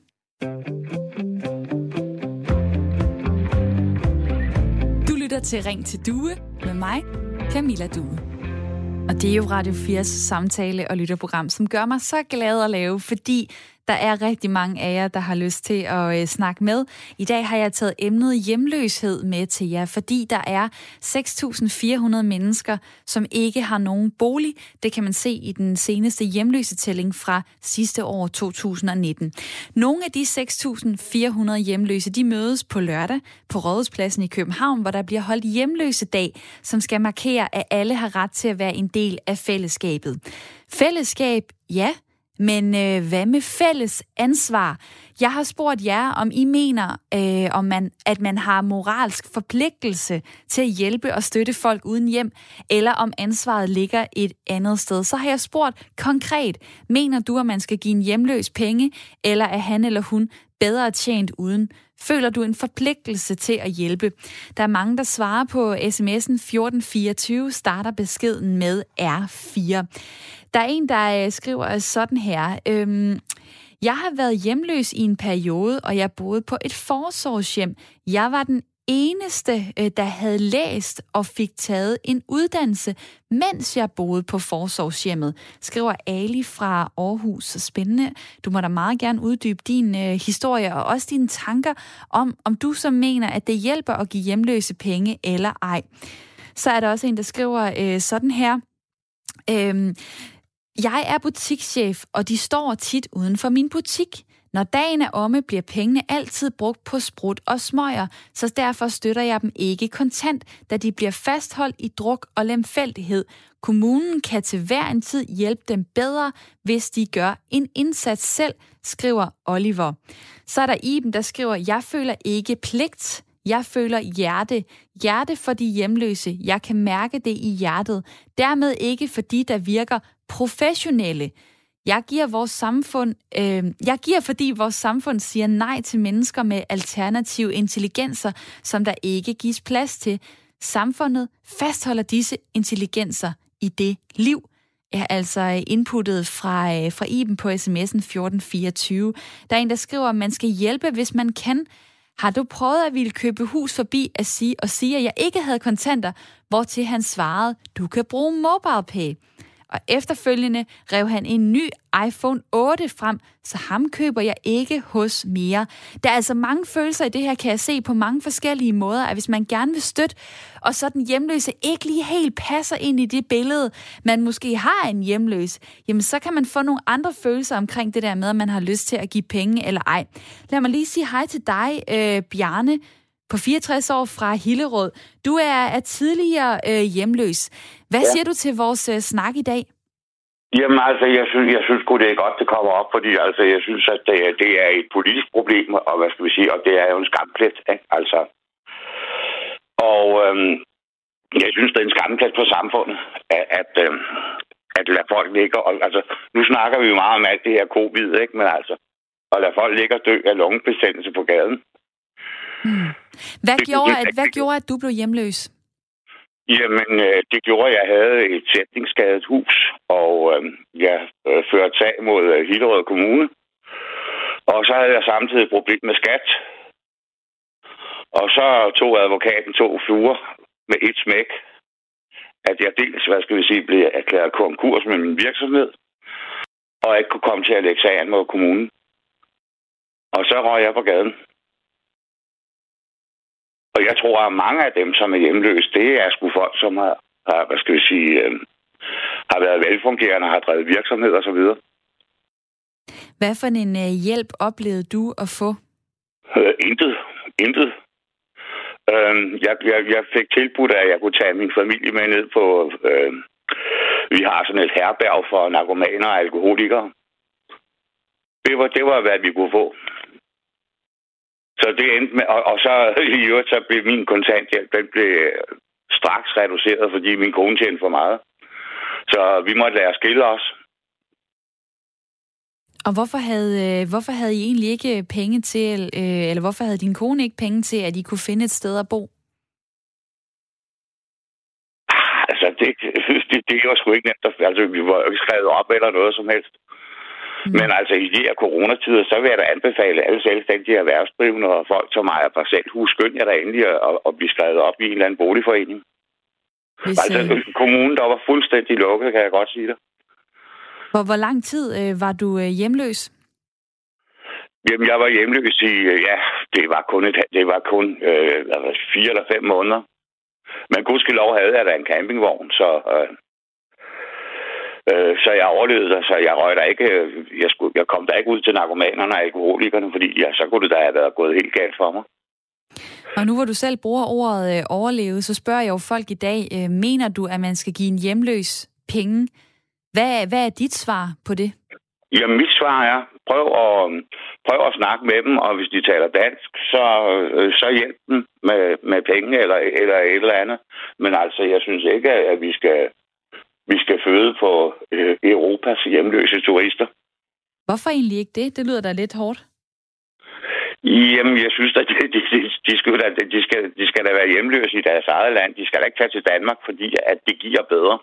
Speaker 1: Du lytter til Ring til Due med mig, Camilla Due. Og det er jo Radio 4's samtale- og lytterprogram, som gør mig så glad at lave, fordi der er rigtig mange af jer, der har lyst til at øh, snakke med. I dag har jeg taget emnet hjemløshed med til jer, fordi der er 6.400 mennesker, som ikke har nogen bolig. Det kan man se i den seneste hjemløsetælling fra sidste år 2019. Nogle af de 6.400 hjemløse, de mødes på lørdag på Rådhuspladsen i København, hvor der bliver holdt hjemløsedag, som skal markere, at alle har ret til at være en del af fællesskabet. Fællesskab, ja, men øh, hvad med fælles ansvar? Jeg har spurgt jer, om I mener, øh, om man, at man har moralsk forpligtelse til at hjælpe og støtte folk uden hjem, eller om ansvaret ligger et andet sted. Så har jeg spurgt konkret, mener du, at man skal give en hjemløs penge, eller at han eller hun bedre tjent uden? Føler du en forpligtelse til at hjælpe? Der er mange, der svarer på sms'en 1424, starter beskeden med R4. Der er en, der øh, skriver sådan her. Øhm, jeg har været hjemløs i en periode, og jeg boede på et forsorgshjem. Jeg var den eneste, øh, der havde læst og fik taget en uddannelse, mens jeg boede på forsorgshjemmet, skriver Ali fra Aarhus. Så spændende. Du må da meget gerne uddybe din øh, historie og også dine tanker om, om du så mener, at det hjælper at give hjemløse penge eller ej. Så er der også en, der skriver øh, sådan her. Øh, jeg er butikschef, og de står tit uden for min butik. Når dagen er omme, bliver pengene altid brugt på sprut og smøger, så derfor støtter jeg dem ikke kontant, da de bliver fastholdt i druk og lemfældighed. Kommunen kan til hver en tid hjælpe dem bedre, hvis de gør en indsats selv, skriver Oliver. Så er der Iben, der skriver, jeg føler ikke pligt. Jeg føler hjerte. Hjerte for de hjemløse. Jeg kan mærke det i hjertet. Dermed ikke fordi der virker professionelle. Jeg giver vores samfund, øh, jeg giver, fordi vores samfund siger nej til mennesker med alternative intelligenser, som der ikke gives plads til. Samfundet fastholder disse intelligenser i det liv, er altså inputtet fra, øh, fra Iben på sms'en 1424. Der er en, der skriver, at man skal hjælpe, hvis man kan. Har du prøvet at ville købe hus forbi at sige, og sige, at jeg ikke havde kontanter, Hvortil han svarede, du kan bruge MobilePay og efterfølgende rev han en ny iPhone 8 frem, så ham køber jeg ikke hos mere. Der er altså mange følelser i det her, kan jeg se på mange forskellige måder, at hvis man gerne vil støtte, og så den hjemløse ikke lige helt passer ind i det billede, man måske har en hjemløs, jamen så kan man få nogle andre følelser omkring det der med, at man har lyst til at give penge eller ej. Lad mig lige sige hej til dig, øh, Bjarne, på 64 år fra Hillerød. Du er, er tidligere øh, hjemløs. Hvad ja. siger du til vores øh, snak i dag?
Speaker 7: Jamen altså, jeg synes, jeg synes godt det er godt, det kommer op, fordi altså, jeg synes, at det, det er et politisk problem, og hvad skal vi sige, og det er jo en skamplet, ikke? altså. Og øhm, jeg synes, det er en skamplet på samfundet, at, at, øhm, at lade folk ligge, og altså, nu snakker vi jo meget om alt det her covid, ikke? men altså, at lade folk ligge og dø af lungebestændelse på gaden.
Speaker 1: Hmm. Hvad, det, gjorde, det, at, hvad gjorde, at du blev hjemløs?
Speaker 7: Jamen, øh, det gjorde, at jeg havde et sætningsskadet hus, og øh, jeg øh, førte sag mod øh, Hillerød Kommune. Og så havde jeg samtidig et problem med skat. Og så tog advokaten to fluer med et smæk, at jeg dels, hvad skal vi sige, blev erklæret konkurs med min virksomhed, og ikke kunne komme til at lægge sagen mod kommunen. Og så røg jeg på gaden. Og jeg tror, at mange af dem, som er hjemløse, det er sgu folk, som har, har hvad skal vi sige, øh, har været velfungerende, har drevet virksomhed og så videre.
Speaker 1: Hvad for en øh, hjælp oplevede du at få?
Speaker 7: Øh, intet. Intet. Øh, jeg, jeg, jeg fik tilbudt, at jeg kunne tage min familie med ned på... Øh, vi har sådan et herberg for narkomaner og alkoholikere. Det var, det var, hvad vi kunne få. Så det endte med, og, og så i øvrigt, så blev min kontanthjælp, den blev straks reduceret, fordi min kone tjente for meget. Så vi måtte lære at skille os.
Speaker 1: Og hvorfor havde, øh, hvorfor havde I egentlig ikke penge til, øh, eller hvorfor havde din kone ikke penge til, at I kunne finde et sted at bo?
Speaker 7: Altså, det, det, det var sgu ikke nemt. Altså, vi var ikke skrevet op eller noget som helst. Mm. Men altså, i de her coronatider, så vil jeg da anbefale alle selvstændige erhvervsdrivende og folk som ejer parcelhus, skynd jer da endelig at, at blive skrevet op i en eller anden boligforening. Hvis, altså, øh... kommunen, der var fuldstændig lukket, kan jeg godt sige det.
Speaker 1: Hvor, hvor lang tid øh, var du øh, hjemløs?
Speaker 7: Jamen, jeg var hjemløs i, øh, ja, det var kun, et, det var kun øh, fire eller fem måneder. Men gudskelov havde jeg da en campingvogn, så, øh, øh, så jeg overlevede det. Så jeg røg der ikke, øh, jeg, skulle, jeg kom der ikke ud til narkomanerne og alkoholikerne, fordi ja, så kunne det da have været gået helt galt for mig.
Speaker 1: Og nu hvor du selv bruger ordet øh, overleve, så spørger jeg jo folk i dag, øh, mener du, at man skal give en hjemløs penge hvad, hvad er dit svar på det?
Speaker 7: Jamen, mit svar er, prøv at, prøv at snakke med dem, og hvis de taler dansk, så, øh, så hjælp dem med, med penge eller, eller et eller andet. Men altså, jeg synes ikke, at vi skal, vi skal føde på øh, Europas hjemløse turister.
Speaker 1: Hvorfor egentlig ikke det? Det lyder da lidt hårdt.
Speaker 7: Jamen, jeg synes, at de, de, de, de, skal, de, skal, de skal da være hjemløse i deres eget land. De skal da ikke tage til Danmark, fordi at det giver bedre.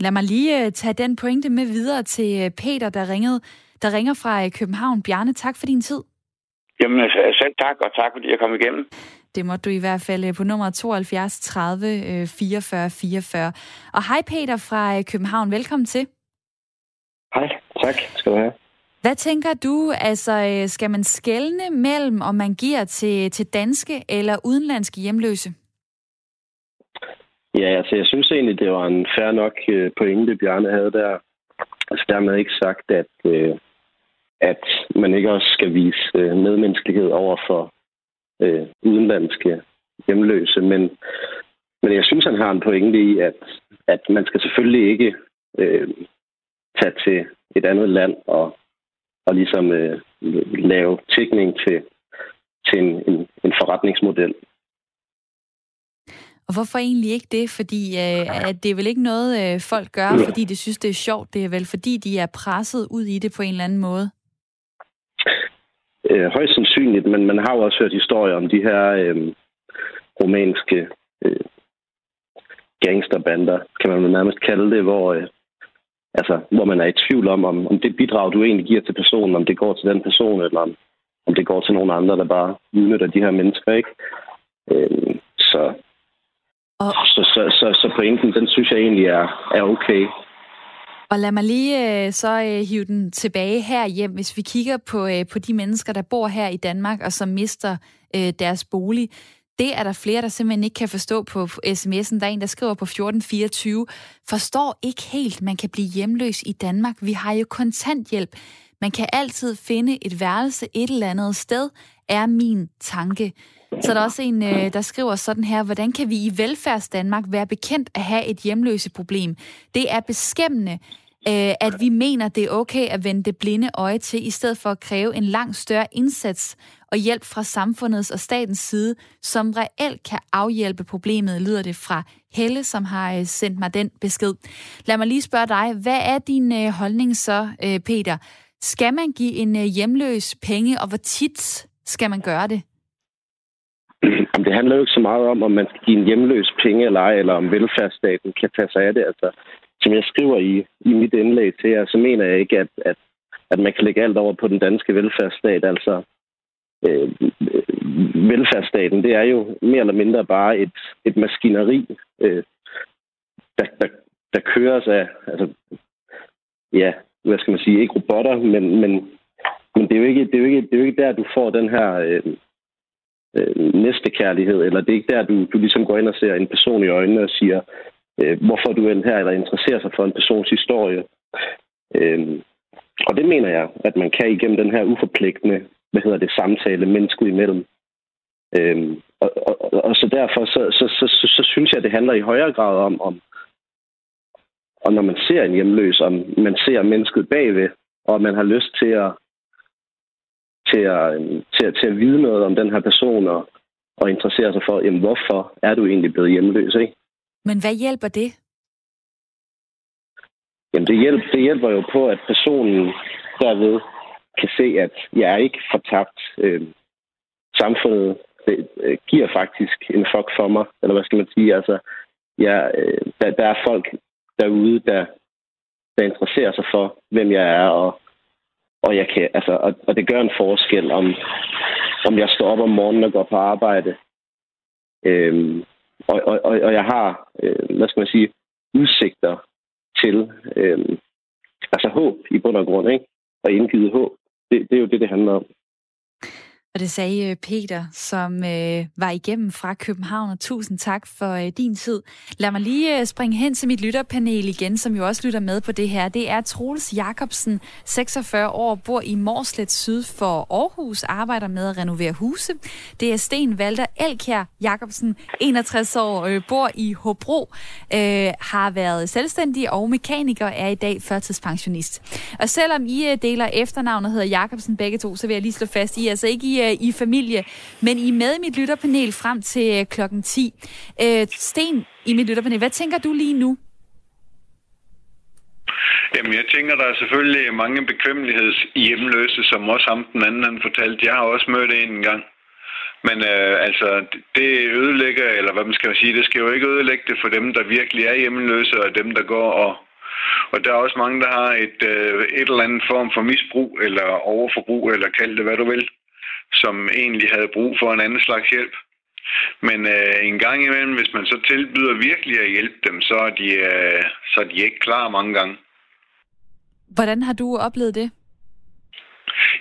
Speaker 1: Lad mig lige uh, tage den pointe med videre til uh, Peter, der ringede, der ringer fra uh, København. Bjarne, tak for din tid.
Speaker 7: Jamen, selv tak, og tak fordi jeg kom igennem.
Speaker 1: Det måtte du i hvert fald på nummer 72 30 44 44. Og hej Peter fra København, velkommen til.
Speaker 8: Hej, tak skal du have.
Speaker 1: Hvad tænker du, altså skal man skelne mellem, om man giver til, til danske eller udenlandske hjemløse?
Speaker 8: Ja, altså jeg synes egentlig, det var en fair nok øh, pointe, Bjarne havde der. Altså dermed ikke sagt, at, øh, at man ikke også skal vise øh, medmenneskelighed over for øh, udenlandske hjemløse, men, men jeg synes, han har en pointe i, at, at man skal selvfølgelig ikke øh, tage til et andet land og, og ligesom øh, lave tækning til, til en, en, en forretningsmodel.
Speaker 1: Og hvorfor egentlig ikke det? Fordi øh, at det er vel ikke noget, øh, folk gør, fordi de synes, det er sjovt. Det er vel fordi, de er presset ud i det på en eller anden måde?
Speaker 8: Øh, højst sandsynligt, men man har jo også hørt historier om de her øh, romanske øh, gangsterbander, kan man nærmest kalde det, hvor, øh, altså, hvor man er i tvivl om, om, om det bidrag, du egentlig giver til personen, om det går til den person, eller om, om det går til nogle andre, der bare udnytter de her mennesker, ikke? Øh, så og... Så, så, så, så pointen, den synes jeg egentlig er, er okay.
Speaker 1: Og lad mig lige øh, så øh, hive den tilbage her hjem, hvis vi kigger på, øh, på de mennesker, der bor her i Danmark, og som mister øh, deres bolig. Det er der flere, der simpelthen ikke kan forstå på sms'en. Der er en, der skriver på 1424, forstår ikke helt, man kan blive hjemløs i Danmark. Vi har jo kontanthjælp. Man kan altid finde et værelse et eller andet sted, er min tanke. Så er der også en, øh, der skriver sådan her, hvordan kan vi i velfærdsdanmark være bekendt at have et hjemløse problem? Det er beskæmmende, øh, at vi mener, det er okay at vende det blinde øje til, i stedet for at kræve en langt større indsats og hjælp fra samfundets og statens side, som reelt kan afhjælpe problemet, lyder det fra Helle, som har øh, sendt mig den besked. Lad mig lige spørge dig, hvad er din holdning så, Peter? Skal man give en hjemløs penge, og hvor tit skal man gøre det?
Speaker 8: Jamen, det handler jo ikke så meget om, om man skal give en hjemløs penge eller ej, eller om velfærdsstaten kan tage sig af det. Altså, som jeg skriver i, i mit indlæg til jer, så mener jeg ikke, at, at, at man kan lægge alt over på den danske velfærdsstat. Altså, øh, velfærdsstaten, det er jo mere eller mindre bare et, et maskineri, øh, der, der, der køres af, altså, ja, hvad skal man sige, ikke robotter, men, men, men det, er jo ikke, det, er jo ikke, det er jo ikke der, du får den her... Øh, øh, næstekærlighed, eller det er ikke der, du, du ligesom går ind og ser en person i øjnene og siger, øh, hvorfor du er her, eller interesserer sig for en persons historie. Øh, og det mener jeg, at man kan igennem den her uforpligtende, hvad hedder det, samtale mennesket imellem. Øh, og, og, og så derfor, så, så, så, så, så synes jeg, at det handler i højere grad om, om og når man ser en hjemløs, om man ser mennesket bagved, og man har lyst til at til at, øhm, til, at, til at vide noget om den her person og, og interessere sig for, jamen, hvorfor er du egentlig blevet hjemløs, ikke?
Speaker 1: Men hvad hjælper det?
Speaker 8: Jamen, det hjælper, det hjælper jo på, at personen derved kan se, at jeg er ikke fortabt. Øh, samfundet det, øh, giver faktisk en fuck for mig, eller hvad skal man sige? Altså, jeg, øh, der, der er folk derude, der, der interesserer sig for, hvem jeg er, og, og jeg kan, altså, og, og det gør en forskel, om, om jeg står op om morgenen og går på arbejde. Øhm, og, og, og jeg har, øh, hvad skal man sige, udsigter til, øh, altså håb i bund og grund, ikke? Og indgivet håb. Det, det er jo det, det handler om.
Speaker 1: Og det sagde øh, Peter, som øh, var igennem fra København, og tusind tak for øh, din tid. Lad mig lige øh, springe hen til mit lytterpanel igen, som jo også lytter med på det her. Det er Troels Jacobsen, 46 år, bor i Morslet syd for Aarhus, arbejder med at renovere huse. Det er Sten Valter Elkjær Jacobsen, 61 år, øh, bor i Hobro, øh, har været selvstændig og mekaniker, er i dag førtidspensionist. Og selvom I øh, deler efternavnet hedder Jacobsen begge to, så vil jeg lige slå fast, I er altså ikke i øh, øh, i familie. Men I er med i mit lytterpanel frem til øh, klokken 10. Øh, Sten i mit lytterpanel, hvad tænker du lige nu?
Speaker 3: Jamen, jeg tænker, der er selvfølgelig mange bekvemmelighedshjemløse, som også ham den anden han fortalte. Jeg har også mødt en en gang. Men øh, altså, det ødelægger, eller hvad man skal sige, det skal jo ikke ødelægge det for dem, der virkelig er hjemløse, og dem, der går og... Og der er også mange, der har et, øh, et eller andet form for misbrug, eller overforbrug, eller kald det, hvad du vil som egentlig havde brug for en anden slags hjælp. Men øh, en gang imellem, hvis man så tilbyder virkelig at hjælpe dem, så er de, øh, så er de ikke klar mange gange.
Speaker 1: Hvordan har du oplevet det?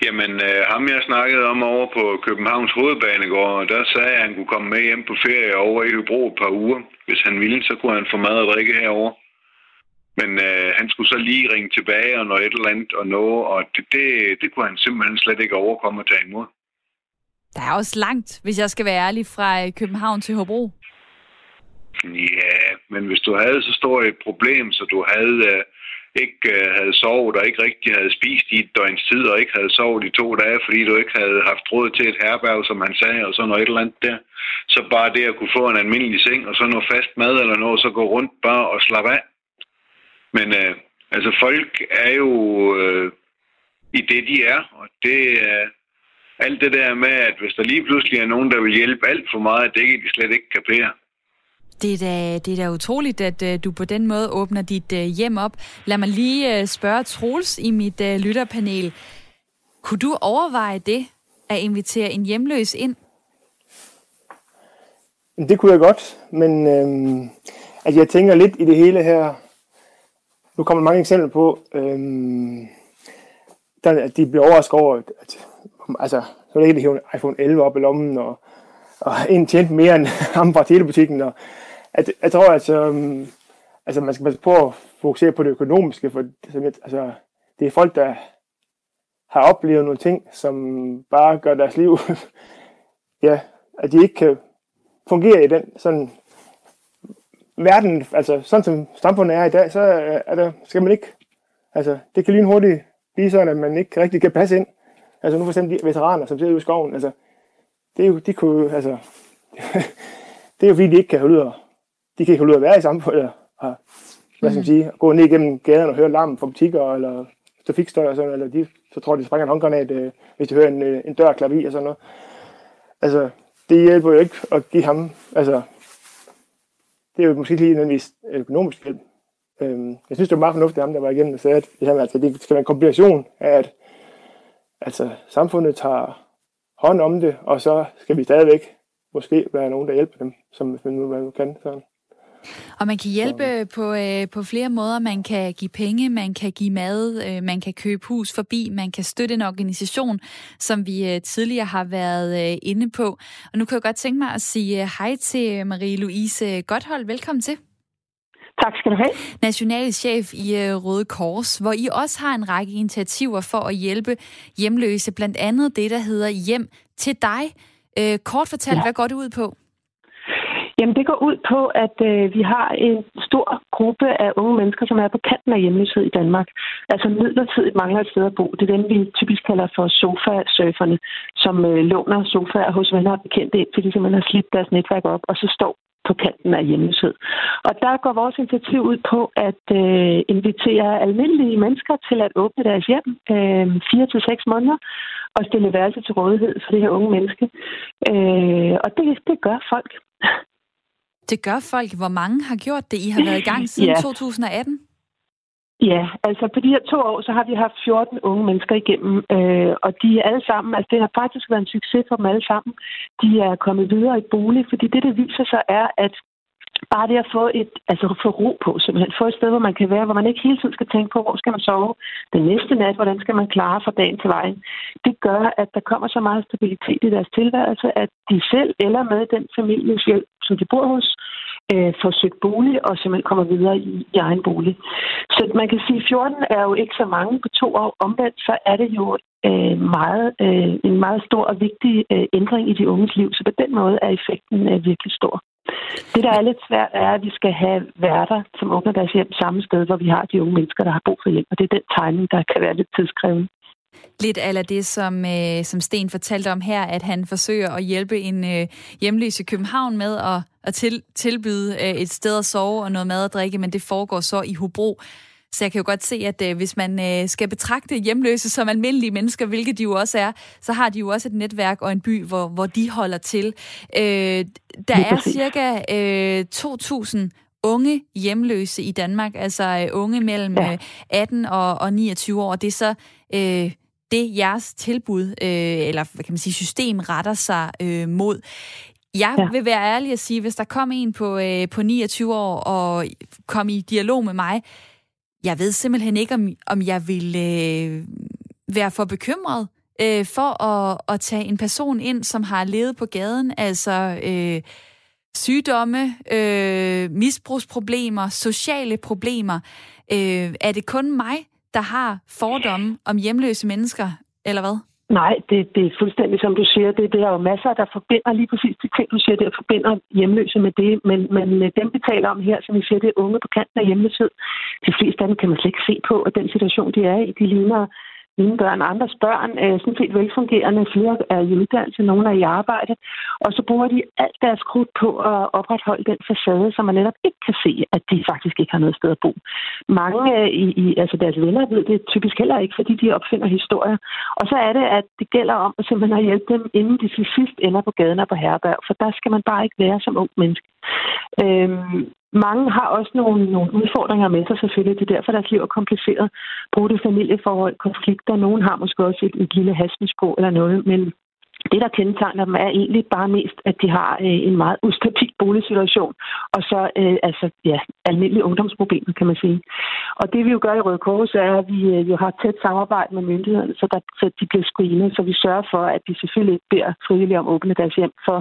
Speaker 3: Jamen, øh, ham jeg snakkede om over på Københavns Hovedbanegård, der sagde jeg, at han kunne komme med hjem på ferie over i Hybro et par uger. Hvis han ville, så kunne han få mad og drikke herover. Men øh, han skulle så lige ringe tilbage og noget et eller andet og nå, og det, det, det kunne han simpelthen slet ikke overkomme at tage imod.
Speaker 1: Der er også langt, hvis jeg skal være ærlig, fra øh, København til Hobro.
Speaker 3: Ja, men hvis du havde så stort et problem, så du havde øh, ikke øh, havde sovet og ikke rigtig havde spist i et døgns tid og ikke havde sovet i to dage, fordi du ikke havde haft råd til et herberg, som han sagde, og så noget et eller andet der. Så bare det at kunne få en almindelig seng og så noget fast mad eller noget, så gå rundt bare og slappe af. Men øh, altså folk er jo øh, i det, de er, og det er... Øh, alt det der med, at hvis der lige pludselig er nogen, der vil hjælpe alt for meget, det kan de slet ikke kapere.
Speaker 1: Det er, da, det er da utroligt, at uh, du på den måde åbner dit uh, hjem op. Lad mig lige uh, spørge Troels i mit uh, lytterpanel. Kunne du overveje det, at invitere en hjemløs ind?
Speaker 2: Det kunne jeg godt, men øh, altså jeg tænker lidt i det hele her. Nu kommer mange eksempler på, øh, der, at de bliver overrasket over, at altså, så er det ikke, at en iPhone 11 op i lommen, og, og en tjente mere end ham fra telebutikken. Og, at, jeg tror, at um, altså, man skal passe på at fokusere på det økonomiske, for altså, det er folk, der har oplevet nogle ting, som bare gør deres liv, ja, at de ikke kan fungere i den sådan verden, altså sådan som samfundet er i dag, så er der, skal man ikke, altså det kan lige hurtigt blive sådan, at man ikke rigtig kan passe ind. Altså nu for eksempel de veteraner, som sidder ude i skoven, altså, det er jo, de kunne, altså, det er jo fordi, de ikke kan holde ud, de kan ikke holde ud at være i samfundet, og, hvad skal man sige, gå ned igennem gaden og høre larmen fra butikker, eller trafikstøj og sådan, eller de, så tror de, de springer en håndgranat, øh, hvis de hører en, øh, en dør klappe i og sådan noget. Altså, det hjælper jo ikke at give ham, altså, det er jo måske lige nødvendigvis økonomisk hjælp. Øhm, jeg synes, det var meget fornuftigt, ham der var igennem og sagde, at det, her, altså, det skal være en kombination af, at altså, samfundet tager hånd om det, og så skal vi stadigvæk måske være nogen, der hjælper dem, som man nu kan. Sådan.
Speaker 1: Og man kan hjælpe på, øh, på flere måder. Man kan give penge, man kan give mad, øh, man kan købe hus forbi, man kan støtte en organisation, som vi øh, tidligere har været øh, inde på. Og nu kan jeg godt tænke mig at sige øh, hej til Marie-Louise Godthold. Velkommen til.
Speaker 9: Tak skal du have.
Speaker 1: Nationalchef i øh, Røde Kors, hvor I også har en række initiativer for at hjælpe hjemløse, blandt andet det, der hedder Hjem til dig. Øh, kort fortalt, ja. hvad går det ud på?
Speaker 9: Jamen, det går ud på, at øh, vi har en stor gruppe af unge mennesker, som er på kanten af hjemløshed i Danmark. Altså midlertidigt mangler et sted at bo. Det er dem, vi typisk kalder for sofa-surferne, som øh, låner sofaer hos venner og bekendte ind, fordi de simpelthen har slidt deres netværk op, og så står på kanten af hjemløshed. Og der går vores initiativ ud på at øh, invitere almindelige mennesker til at åbne deres hjem øh, fire til seks måneder og stille værelse til rådighed for det her unge menneske. Øh, og det, det gør folk.
Speaker 1: Det gør folk. Hvor mange har gjort det? I har været i gang siden ja. 2018?
Speaker 9: Ja, altså på de her to år, så har vi haft 14 unge mennesker igennem, øh, og de er alle sammen, altså det har faktisk været en succes for dem alle sammen. De er kommet videre i bolig, fordi det, der viser sig, er, at bare det at få, et, altså få ro på, simpelthen få et sted, hvor man kan være, hvor man ikke hele tiden skal tænke på, hvor skal man sove den næste nat, hvordan skal man klare fra dagen til vejen. Det gør, at der kommer så meget stabilitet i deres tilværelse, at de selv eller med den families hjælp, som de bor hos, øh, får søgt bolig og simpelthen kommer videre i, i egen bolig. Så man kan sige, at 14 er jo ikke så mange på to år. Omvendt så er det jo øh, meget, øh, en meget stor og vigtig øh, ændring i de unges liv. Så på den måde er effekten øh, virkelig stor. Det, der er lidt svært, er, at vi skal have værter, som åbner deres hjem samme sted, hvor vi har de unge mennesker, der har brug for hjælp. Og det er den tegning, der kan være lidt tidskrævende.
Speaker 1: Lidt af det, som, øh, som Sten fortalte om her, at han forsøger at hjælpe en øh, hjemløs i København med at, at til, tilbyde øh, et sted at sove og noget mad og drikke, men det foregår så i Hobro. Så jeg kan jo godt se, at øh, hvis man øh, skal betragte hjemløse som almindelige mennesker, hvilket de jo også er, så har de jo også et netværk og en by, hvor, hvor de holder til. Øh, der er cirka øh, 2.000 unge hjemløse i Danmark, altså øh, unge mellem ja. 18 øh, og, og 29 år. Det er så øh, det, jeres tilbud, øh, eller hvad kan man sige, system retter sig øh, mod. Jeg ja. vil være ærlig at sige, hvis der kom en på, øh, på 29 år og kom i dialog med mig, jeg ved simpelthen ikke, om, om jeg vil øh, være for bekymret øh, for at, at tage en person ind, som har levet på gaden, altså øh, sygdomme, øh, misbrugsproblemer, sociale problemer. Øh, er det kun mig, der har fordomme om hjemløse mennesker, eller hvad?
Speaker 9: Nej, det, det er fuldstændig som du siger. Det, det er jo masser, der forbinder lige præcis de ting, du siger, der forbinder hjemløse med det. Men, men øh, dem, vi taler om her, som vi siger, det er unge på kanten af hjemløshed. De fleste af dem kan man slet ikke se på, at den situation, de er i, de ligner mine børn og andres børn er sådan set velfungerende. Flere er i uddannelse, nogle er i arbejde. Og så bruger de alt deres krudt på at opretholde den facade, så man netop ikke kan se, at de faktisk ikke har noget sted at bo. Mange øh, i, i altså deres venner ved det typisk heller ikke, fordi de opfinder historier. Og så er det, at det gælder om at simpelthen at hjælpe dem, inden de til sidst ender på gaden og på herberg. For der skal man bare ikke være som ung menneske. Øhm, mange har også nogle, nogle udfordringer med sig selvfølgelig. Det er derfor, deres liv er kompliceret. Brudte familieforhold, konflikter. Nogen har måske også et, et lille hasmisbrug eller noget, men det, der kendetegner dem, er egentlig bare mest, at de har øh, en meget ustabil boligsituation, og så øh, altså, ja, almindelige ungdomsproblemer, kan man sige. Og det, vi jo gør i Røde Kors, er, at vi øh, jo har tæt samarbejde med myndighederne, så, der, så de bliver screenet, så vi sørger for, at de selvfølgelig ikke beder frivillige om at åbne deres hjem for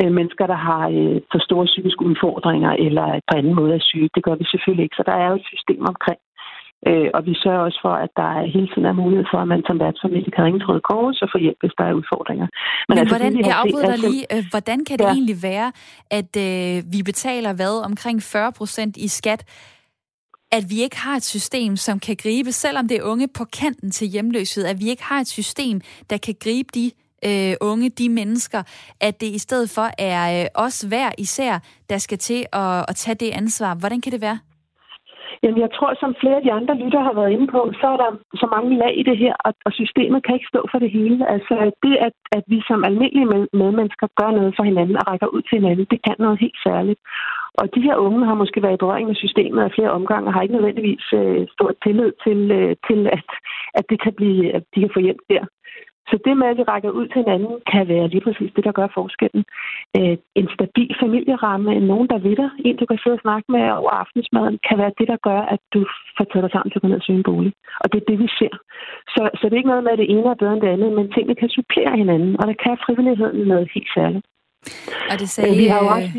Speaker 9: øh, mennesker, der har øh, for store psykiske udfordringer, eller på anden måde er syge. Det gør vi selvfølgelig ikke, så der er jo et system omkring Øh, og vi sørger også for, at der hele tiden er mulighed for, at man som værtsfamilie kan ringe til Røde Kors og få hjælp, hvis der er udfordringer.
Speaker 1: Men, Men altså, hvordan, jeg afbryder dig lige. Øh, hvordan kan det ja. egentlig være, at øh, vi betaler hvad omkring 40 procent i skat, at vi ikke har et system, som kan gribe, selvom det er unge på kanten til hjemløshed, at vi ikke har et system, der kan gribe de øh, unge, de mennesker, at det i stedet for er øh, os hver især, der skal til at, at tage det ansvar. Hvordan kan det være?
Speaker 9: Jamen, jeg tror, som flere af de andre lytter har været inde på, så er der så mange lag i det her, og, og systemet kan ikke stå for det hele. Altså, det, at, at vi som almindelige medmennesker gør noget for hinanden og rækker ud til hinanden, det kan noget helt særligt. Og de her unge har måske været i berøring med systemet af flere omgange, og har ikke nødvendigvis øh, stor tillid til, øh, til at, at, det kan blive, at de kan få hjælp der. Så det med, at vi rækker ud til hinanden, kan være lige præcis det, der gør forskellen. Øh, en stabil familieramme, nogen, der ved dig, en, du kan sidde og snakke med over aftensmaden, kan være det, der gør, at du får taget dig sammen til at gå ned og søge en bolig. Og det er det, vi ser. Så, så det er ikke noget med, at det ene er bedre end det andet, men tingene kan supplere hinanden, og der kan frivilligheden noget helt særligt.
Speaker 1: Og det sagde... Øh, vi har jo også...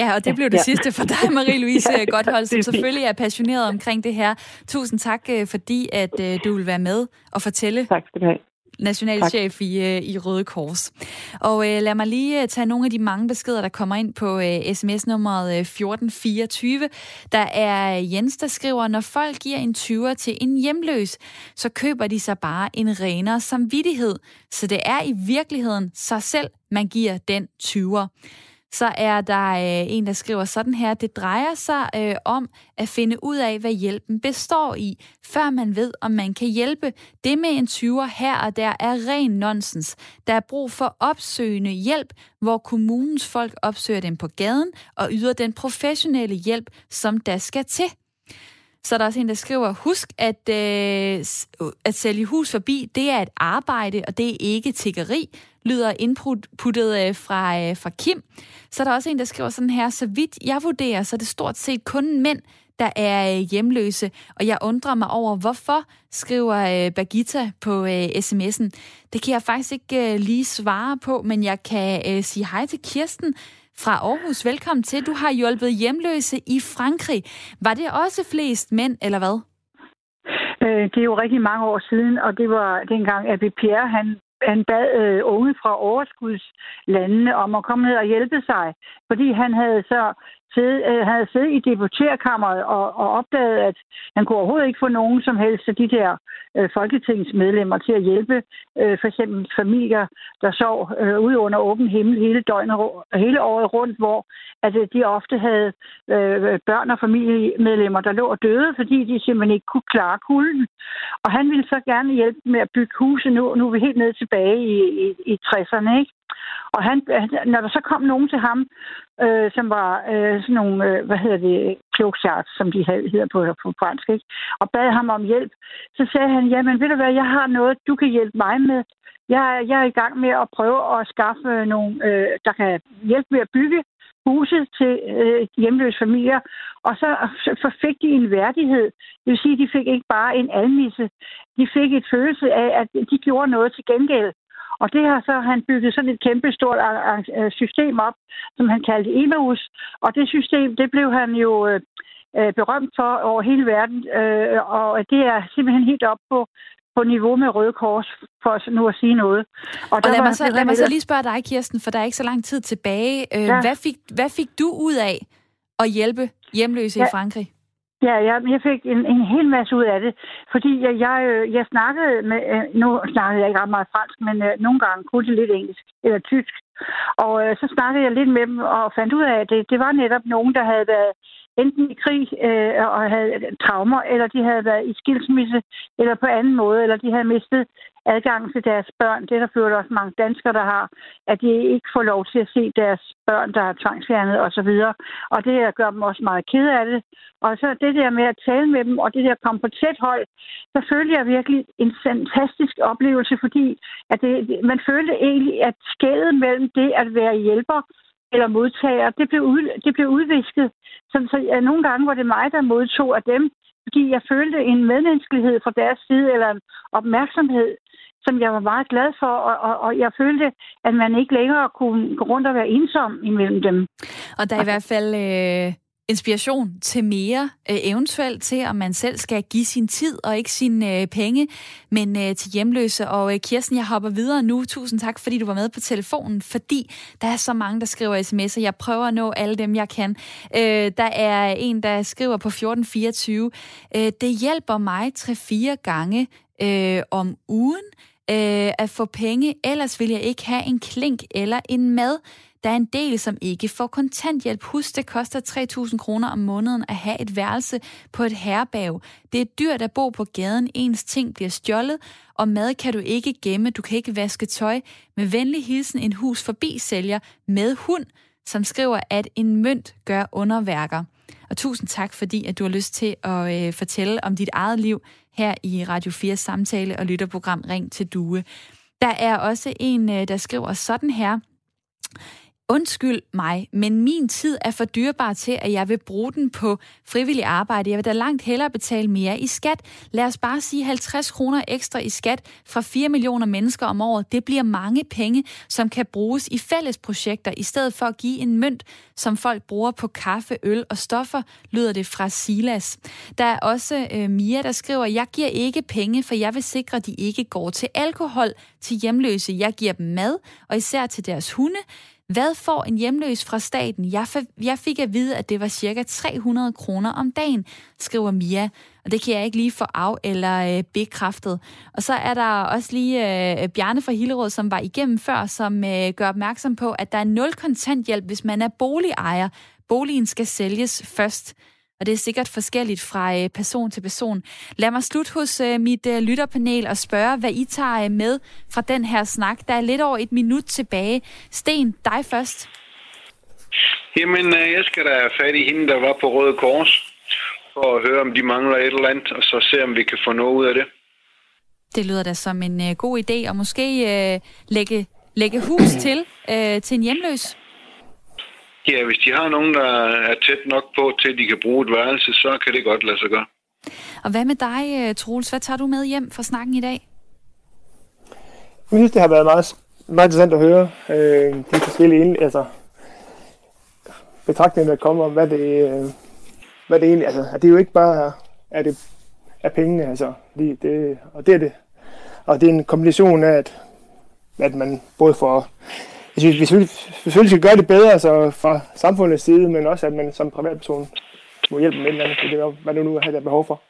Speaker 1: Ja, og det blev det ja. sidste for dig, Marie-Louise ja, Godthold, som selvfølgelig er passioneret omkring det her. Tusind tak, øh, fordi at du vil være med og fortælle
Speaker 9: tak skal du have
Speaker 1: nationalchef i, øh, i Røde Kors. Og øh, lad mig lige øh, tage nogle af de mange beskeder, der kommer ind på øh, sms-nummeret 1424. Øh, der er Jens, der skriver, når folk giver en 20'er til en hjemløs, så køber de sig bare en renere samvittighed. Så det er i virkeligheden sig selv, man giver den 20'er så er der øh, en, der skriver sådan her. Det drejer sig øh, om at finde ud af, hvad hjælpen består i, før man ved, om man kan hjælpe. Det med en 20'er her og der er ren nonsens. Der er brug for opsøgende hjælp, hvor kommunens folk opsøger dem på gaden og yder den professionelle hjælp, som der skal til. Så er der også en, der skriver, husk at, øh, at sælge hus forbi, det er et arbejde, og det er ikke tiggeri, lyder inputtet øh, fra, øh, fra Kim. Så er der også en, der skriver sådan her, så vidt jeg vurderer, så er det stort set kun mænd, der er øh, hjemløse, og jeg undrer mig over, hvorfor, skriver Bagita på sms'en. Det kan jeg faktisk ikke lige svare på, men jeg kan sige hej til Kirsten, fra Aarhus. Velkommen til. Du har hjulpet hjemløse i Frankrig. Var det også flest mænd, eller hvad?
Speaker 10: Det er jo rigtig mange år siden, og det var dengang, at Pierre han han bad øh, unge fra overskudslandene om at komme ned og hjælpe sig, fordi han havde så siddet, øh, havde siddet i deputerkammeret og, og opdaget, at han kunne overhovedet ikke få nogen som helst af de der Øh, folketingsmedlemmer til at hjælpe øh, for eksempel familier, der sov øh, ude under åben himmel hele døgnet, hele året rundt, hvor at, øh, de ofte havde øh, børn og familiemedlemmer, der lå og døde, fordi de simpelthen ikke kunne klare kulden. Og han ville så gerne hjælpe med at bygge huse. Nu, nu er vi helt nede tilbage i, i, i 60'erne, ikke? Og han, når der så kom nogen til ham, øh, som var øh, sådan nogle, øh, hvad hedder det, cloakcharts, som de hedder på, på fransk, ikke? og bad ham om hjælp, så sagde han, jamen ved du hvad, jeg har noget, du kan hjælpe mig med. Jeg, jeg er i gang med at prøve at skaffe nogle, øh, der kan hjælpe med at bygge huse til øh, hjemløse familier, og så, så fik de en værdighed. Det vil sige, at de fik ikke bare en almisse. De fik et følelse af, at de gjorde noget til gengæld. Og det har så han bygget sådan et kæmpe stort øh, system op, som han kaldte Emaus. Og det system, det blev han jo øh, øh, berømt for over hele verden. Øh, og det er simpelthen helt op på på niveau med Røde Kors, for nu at sige noget.
Speaker 1: Og, og lad, mig så, lad mig så lige spørge dig, Kirsten, for der er ikke så lang tid tilbage. Øh, ja. hvad, fik, hvad fik du ud af at hjælpe hjemløse ja. i Frankrig?
Speaker 10: Ja, ja, jeg fik en, en hel masse ud af det, fordi jeg, jeg, øh, jeg snakkede med, øh, nu snakkede jeg ikke ret meget fransk, men øh, nogle gange kunne det lidt engelsk eller tysk. Og øh, så snakkede jeg lidt med dem og fandt ud af, at det, det var netop nogen, der havde været enten i krig øh, og havde traumer, eller de havde været i skilsmisse, eller på anden måde, eller de havde mistet adgang til deres børn. Det er der ført også mange danskere, der har, at de ikke får lov til at se deres børn, der er tvangsfjernet osv. Og det gør dem også meget ked af det. Og så det der med at tale med dem, og det der komme på tæt hold, så følte jeg virkelig en fantastisk oplevelse, fordi at det, man følte egentlig, at skældet mellem det at være hjælper eller modtager, det blev, ud, det blev udvisket. Så, så ja, nogle gange var det mig, der modtog af dem, fordi jeg følte en medmenneskelighed fra deres side, eller en opmærksomhed, som jeg var meget glad for, og, og, og jeg følte, at man ikke længere kunne gå rundt og være ensom imellem dem.
Speaker 1: Og der er i hvert fald øh, inspiration til mere, øh, eventuelt til, at man selv skal give sin tid og ikke sine øh, penge, men øh, til hjemløse. Og øh, Kirsten, jeg hopper videre nu. Tusind tak, fordi du var med på telefonen, fordi der er så mange, der skriver sms'er. Jeg prøver at nå alle dem, jeg kan. Øh, der er en, der skriver på 1424, øh, det hjælper mig 3-4 gange øh, om ugen øh, at få penge, ellers vil jeg ikke have en klink eller en mad. Der er en del, som ikke får kontanthjælp. Husk, det koster 3.000 kroner om måneden at have et værelse på et herberg. Det er dyrt at bo på gaden. Ens ting bliver stjålet, og mad kan du ikke gemme. Du kan ikke vaske tøj. Med venlig hilsen en hus forbi sælger med hund, som skriver, at en mønt gør underværker. Og tusind tak, fordi at du har lyst til at øh, fortælle om dit eget liv her i Radio 4 samtale- og lytterprogram Ring til Due. Der er også en, øh, der skriver sådan her. Undskyld mig, men min tid er for dyrbar til, at jeg vil bruge den på frivillig arbejde. Jeg vil da langt hellere betale mere i skat. Lad os bare sige 50 kroner ekstra i skat fra 4 millioner mennesker om året. Det bliver mange penge, som kan bruges i fælles projekter, i stedet for at give en mønt, som folk bruger på kaffe, øl og stoffer, lyder det fra Silas. Der er også øh, Mia, der skriver, jeg giver ikke penge, for jeg vil sikre, at de ikke går til alkohol til hjemløse. Jeg giver dem mad, og især til deres hunde. Hvad får en hjemløs fra staten? Jeg, jeg fik at vide, at det var cirka 300 kroner om dagen, skriver Mia. Og det kan jeg ikke lige få af eller øh, bekræftet. Og så er der også lige øh, Bjarne fra Hillerød, som var igennem før, som øh, gør opmærksom på, at der er nul kontanthjælp, hvis man er boligejer. Boligen skal sælges først og det er sikkert forskelligt fra øh, person til person. Lad mig slutte hos øh, mit øh, lytterpanel og spørge, hvad I tager med fra den her snak. Der er lidt over et minut tilbage. Sten, dig først.
Speaker 3: Jamen, jeg skal da have fat i hende, der var på Røde Kors, for at høre, om de mangler et eller andet, og så se, om vi kan få noget ud af det.
Speaker 1: Det lyder da som en god idé, og måske uh, lægge, lægge hus til, uh, til en hjemløs.
Speaker 3: Ja, hvis de har nogen, der er tæt nok på til, at de kan bruge et værelse, så kan det godt lade sig gøre.
Speaker 1: Og hvad med dig, øh, Troels? Hvad tager du med hjem fra snakken i dag?
Speaker 2: Jeg synes, det har været meget, meget interessant at høre øh, de forskellige altså, betragtninger, der kommer om, hvad det, øh, hvad det egentlig altså, det er jo ikke bare er det, er pengene, altså, det, det, og det er det. Og det er en kombination af, at, at man både får jeg synes, vi selvfølgelig skal gøre det bedre altså fra samfundets side, men også at man som privatperson må hjælpe med et eller andet, det er, hvad du nu har der behov for.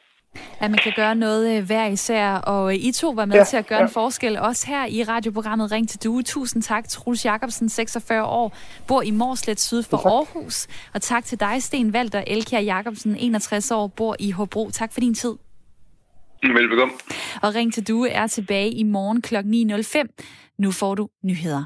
Speaker 1: At man kan gøre noget øh, hver især, og øh, I to var med ja, til at gøre ja. en forskel, også her i radioprogrammet Ring til Due. Tusind tak, Truls Jacobsen, 46 år, bor i Morslet syd for tak. Aarhus. Og tak til dig, Sten Valter Elkjær Jacobsen, 61 år, bor i Hobro. Tak for din tid.
Speaker 3: Velbekomme.
Speaker 1: Og Ring til Due er tilbage i morgen kl. 9.05. Nu får du nyheder.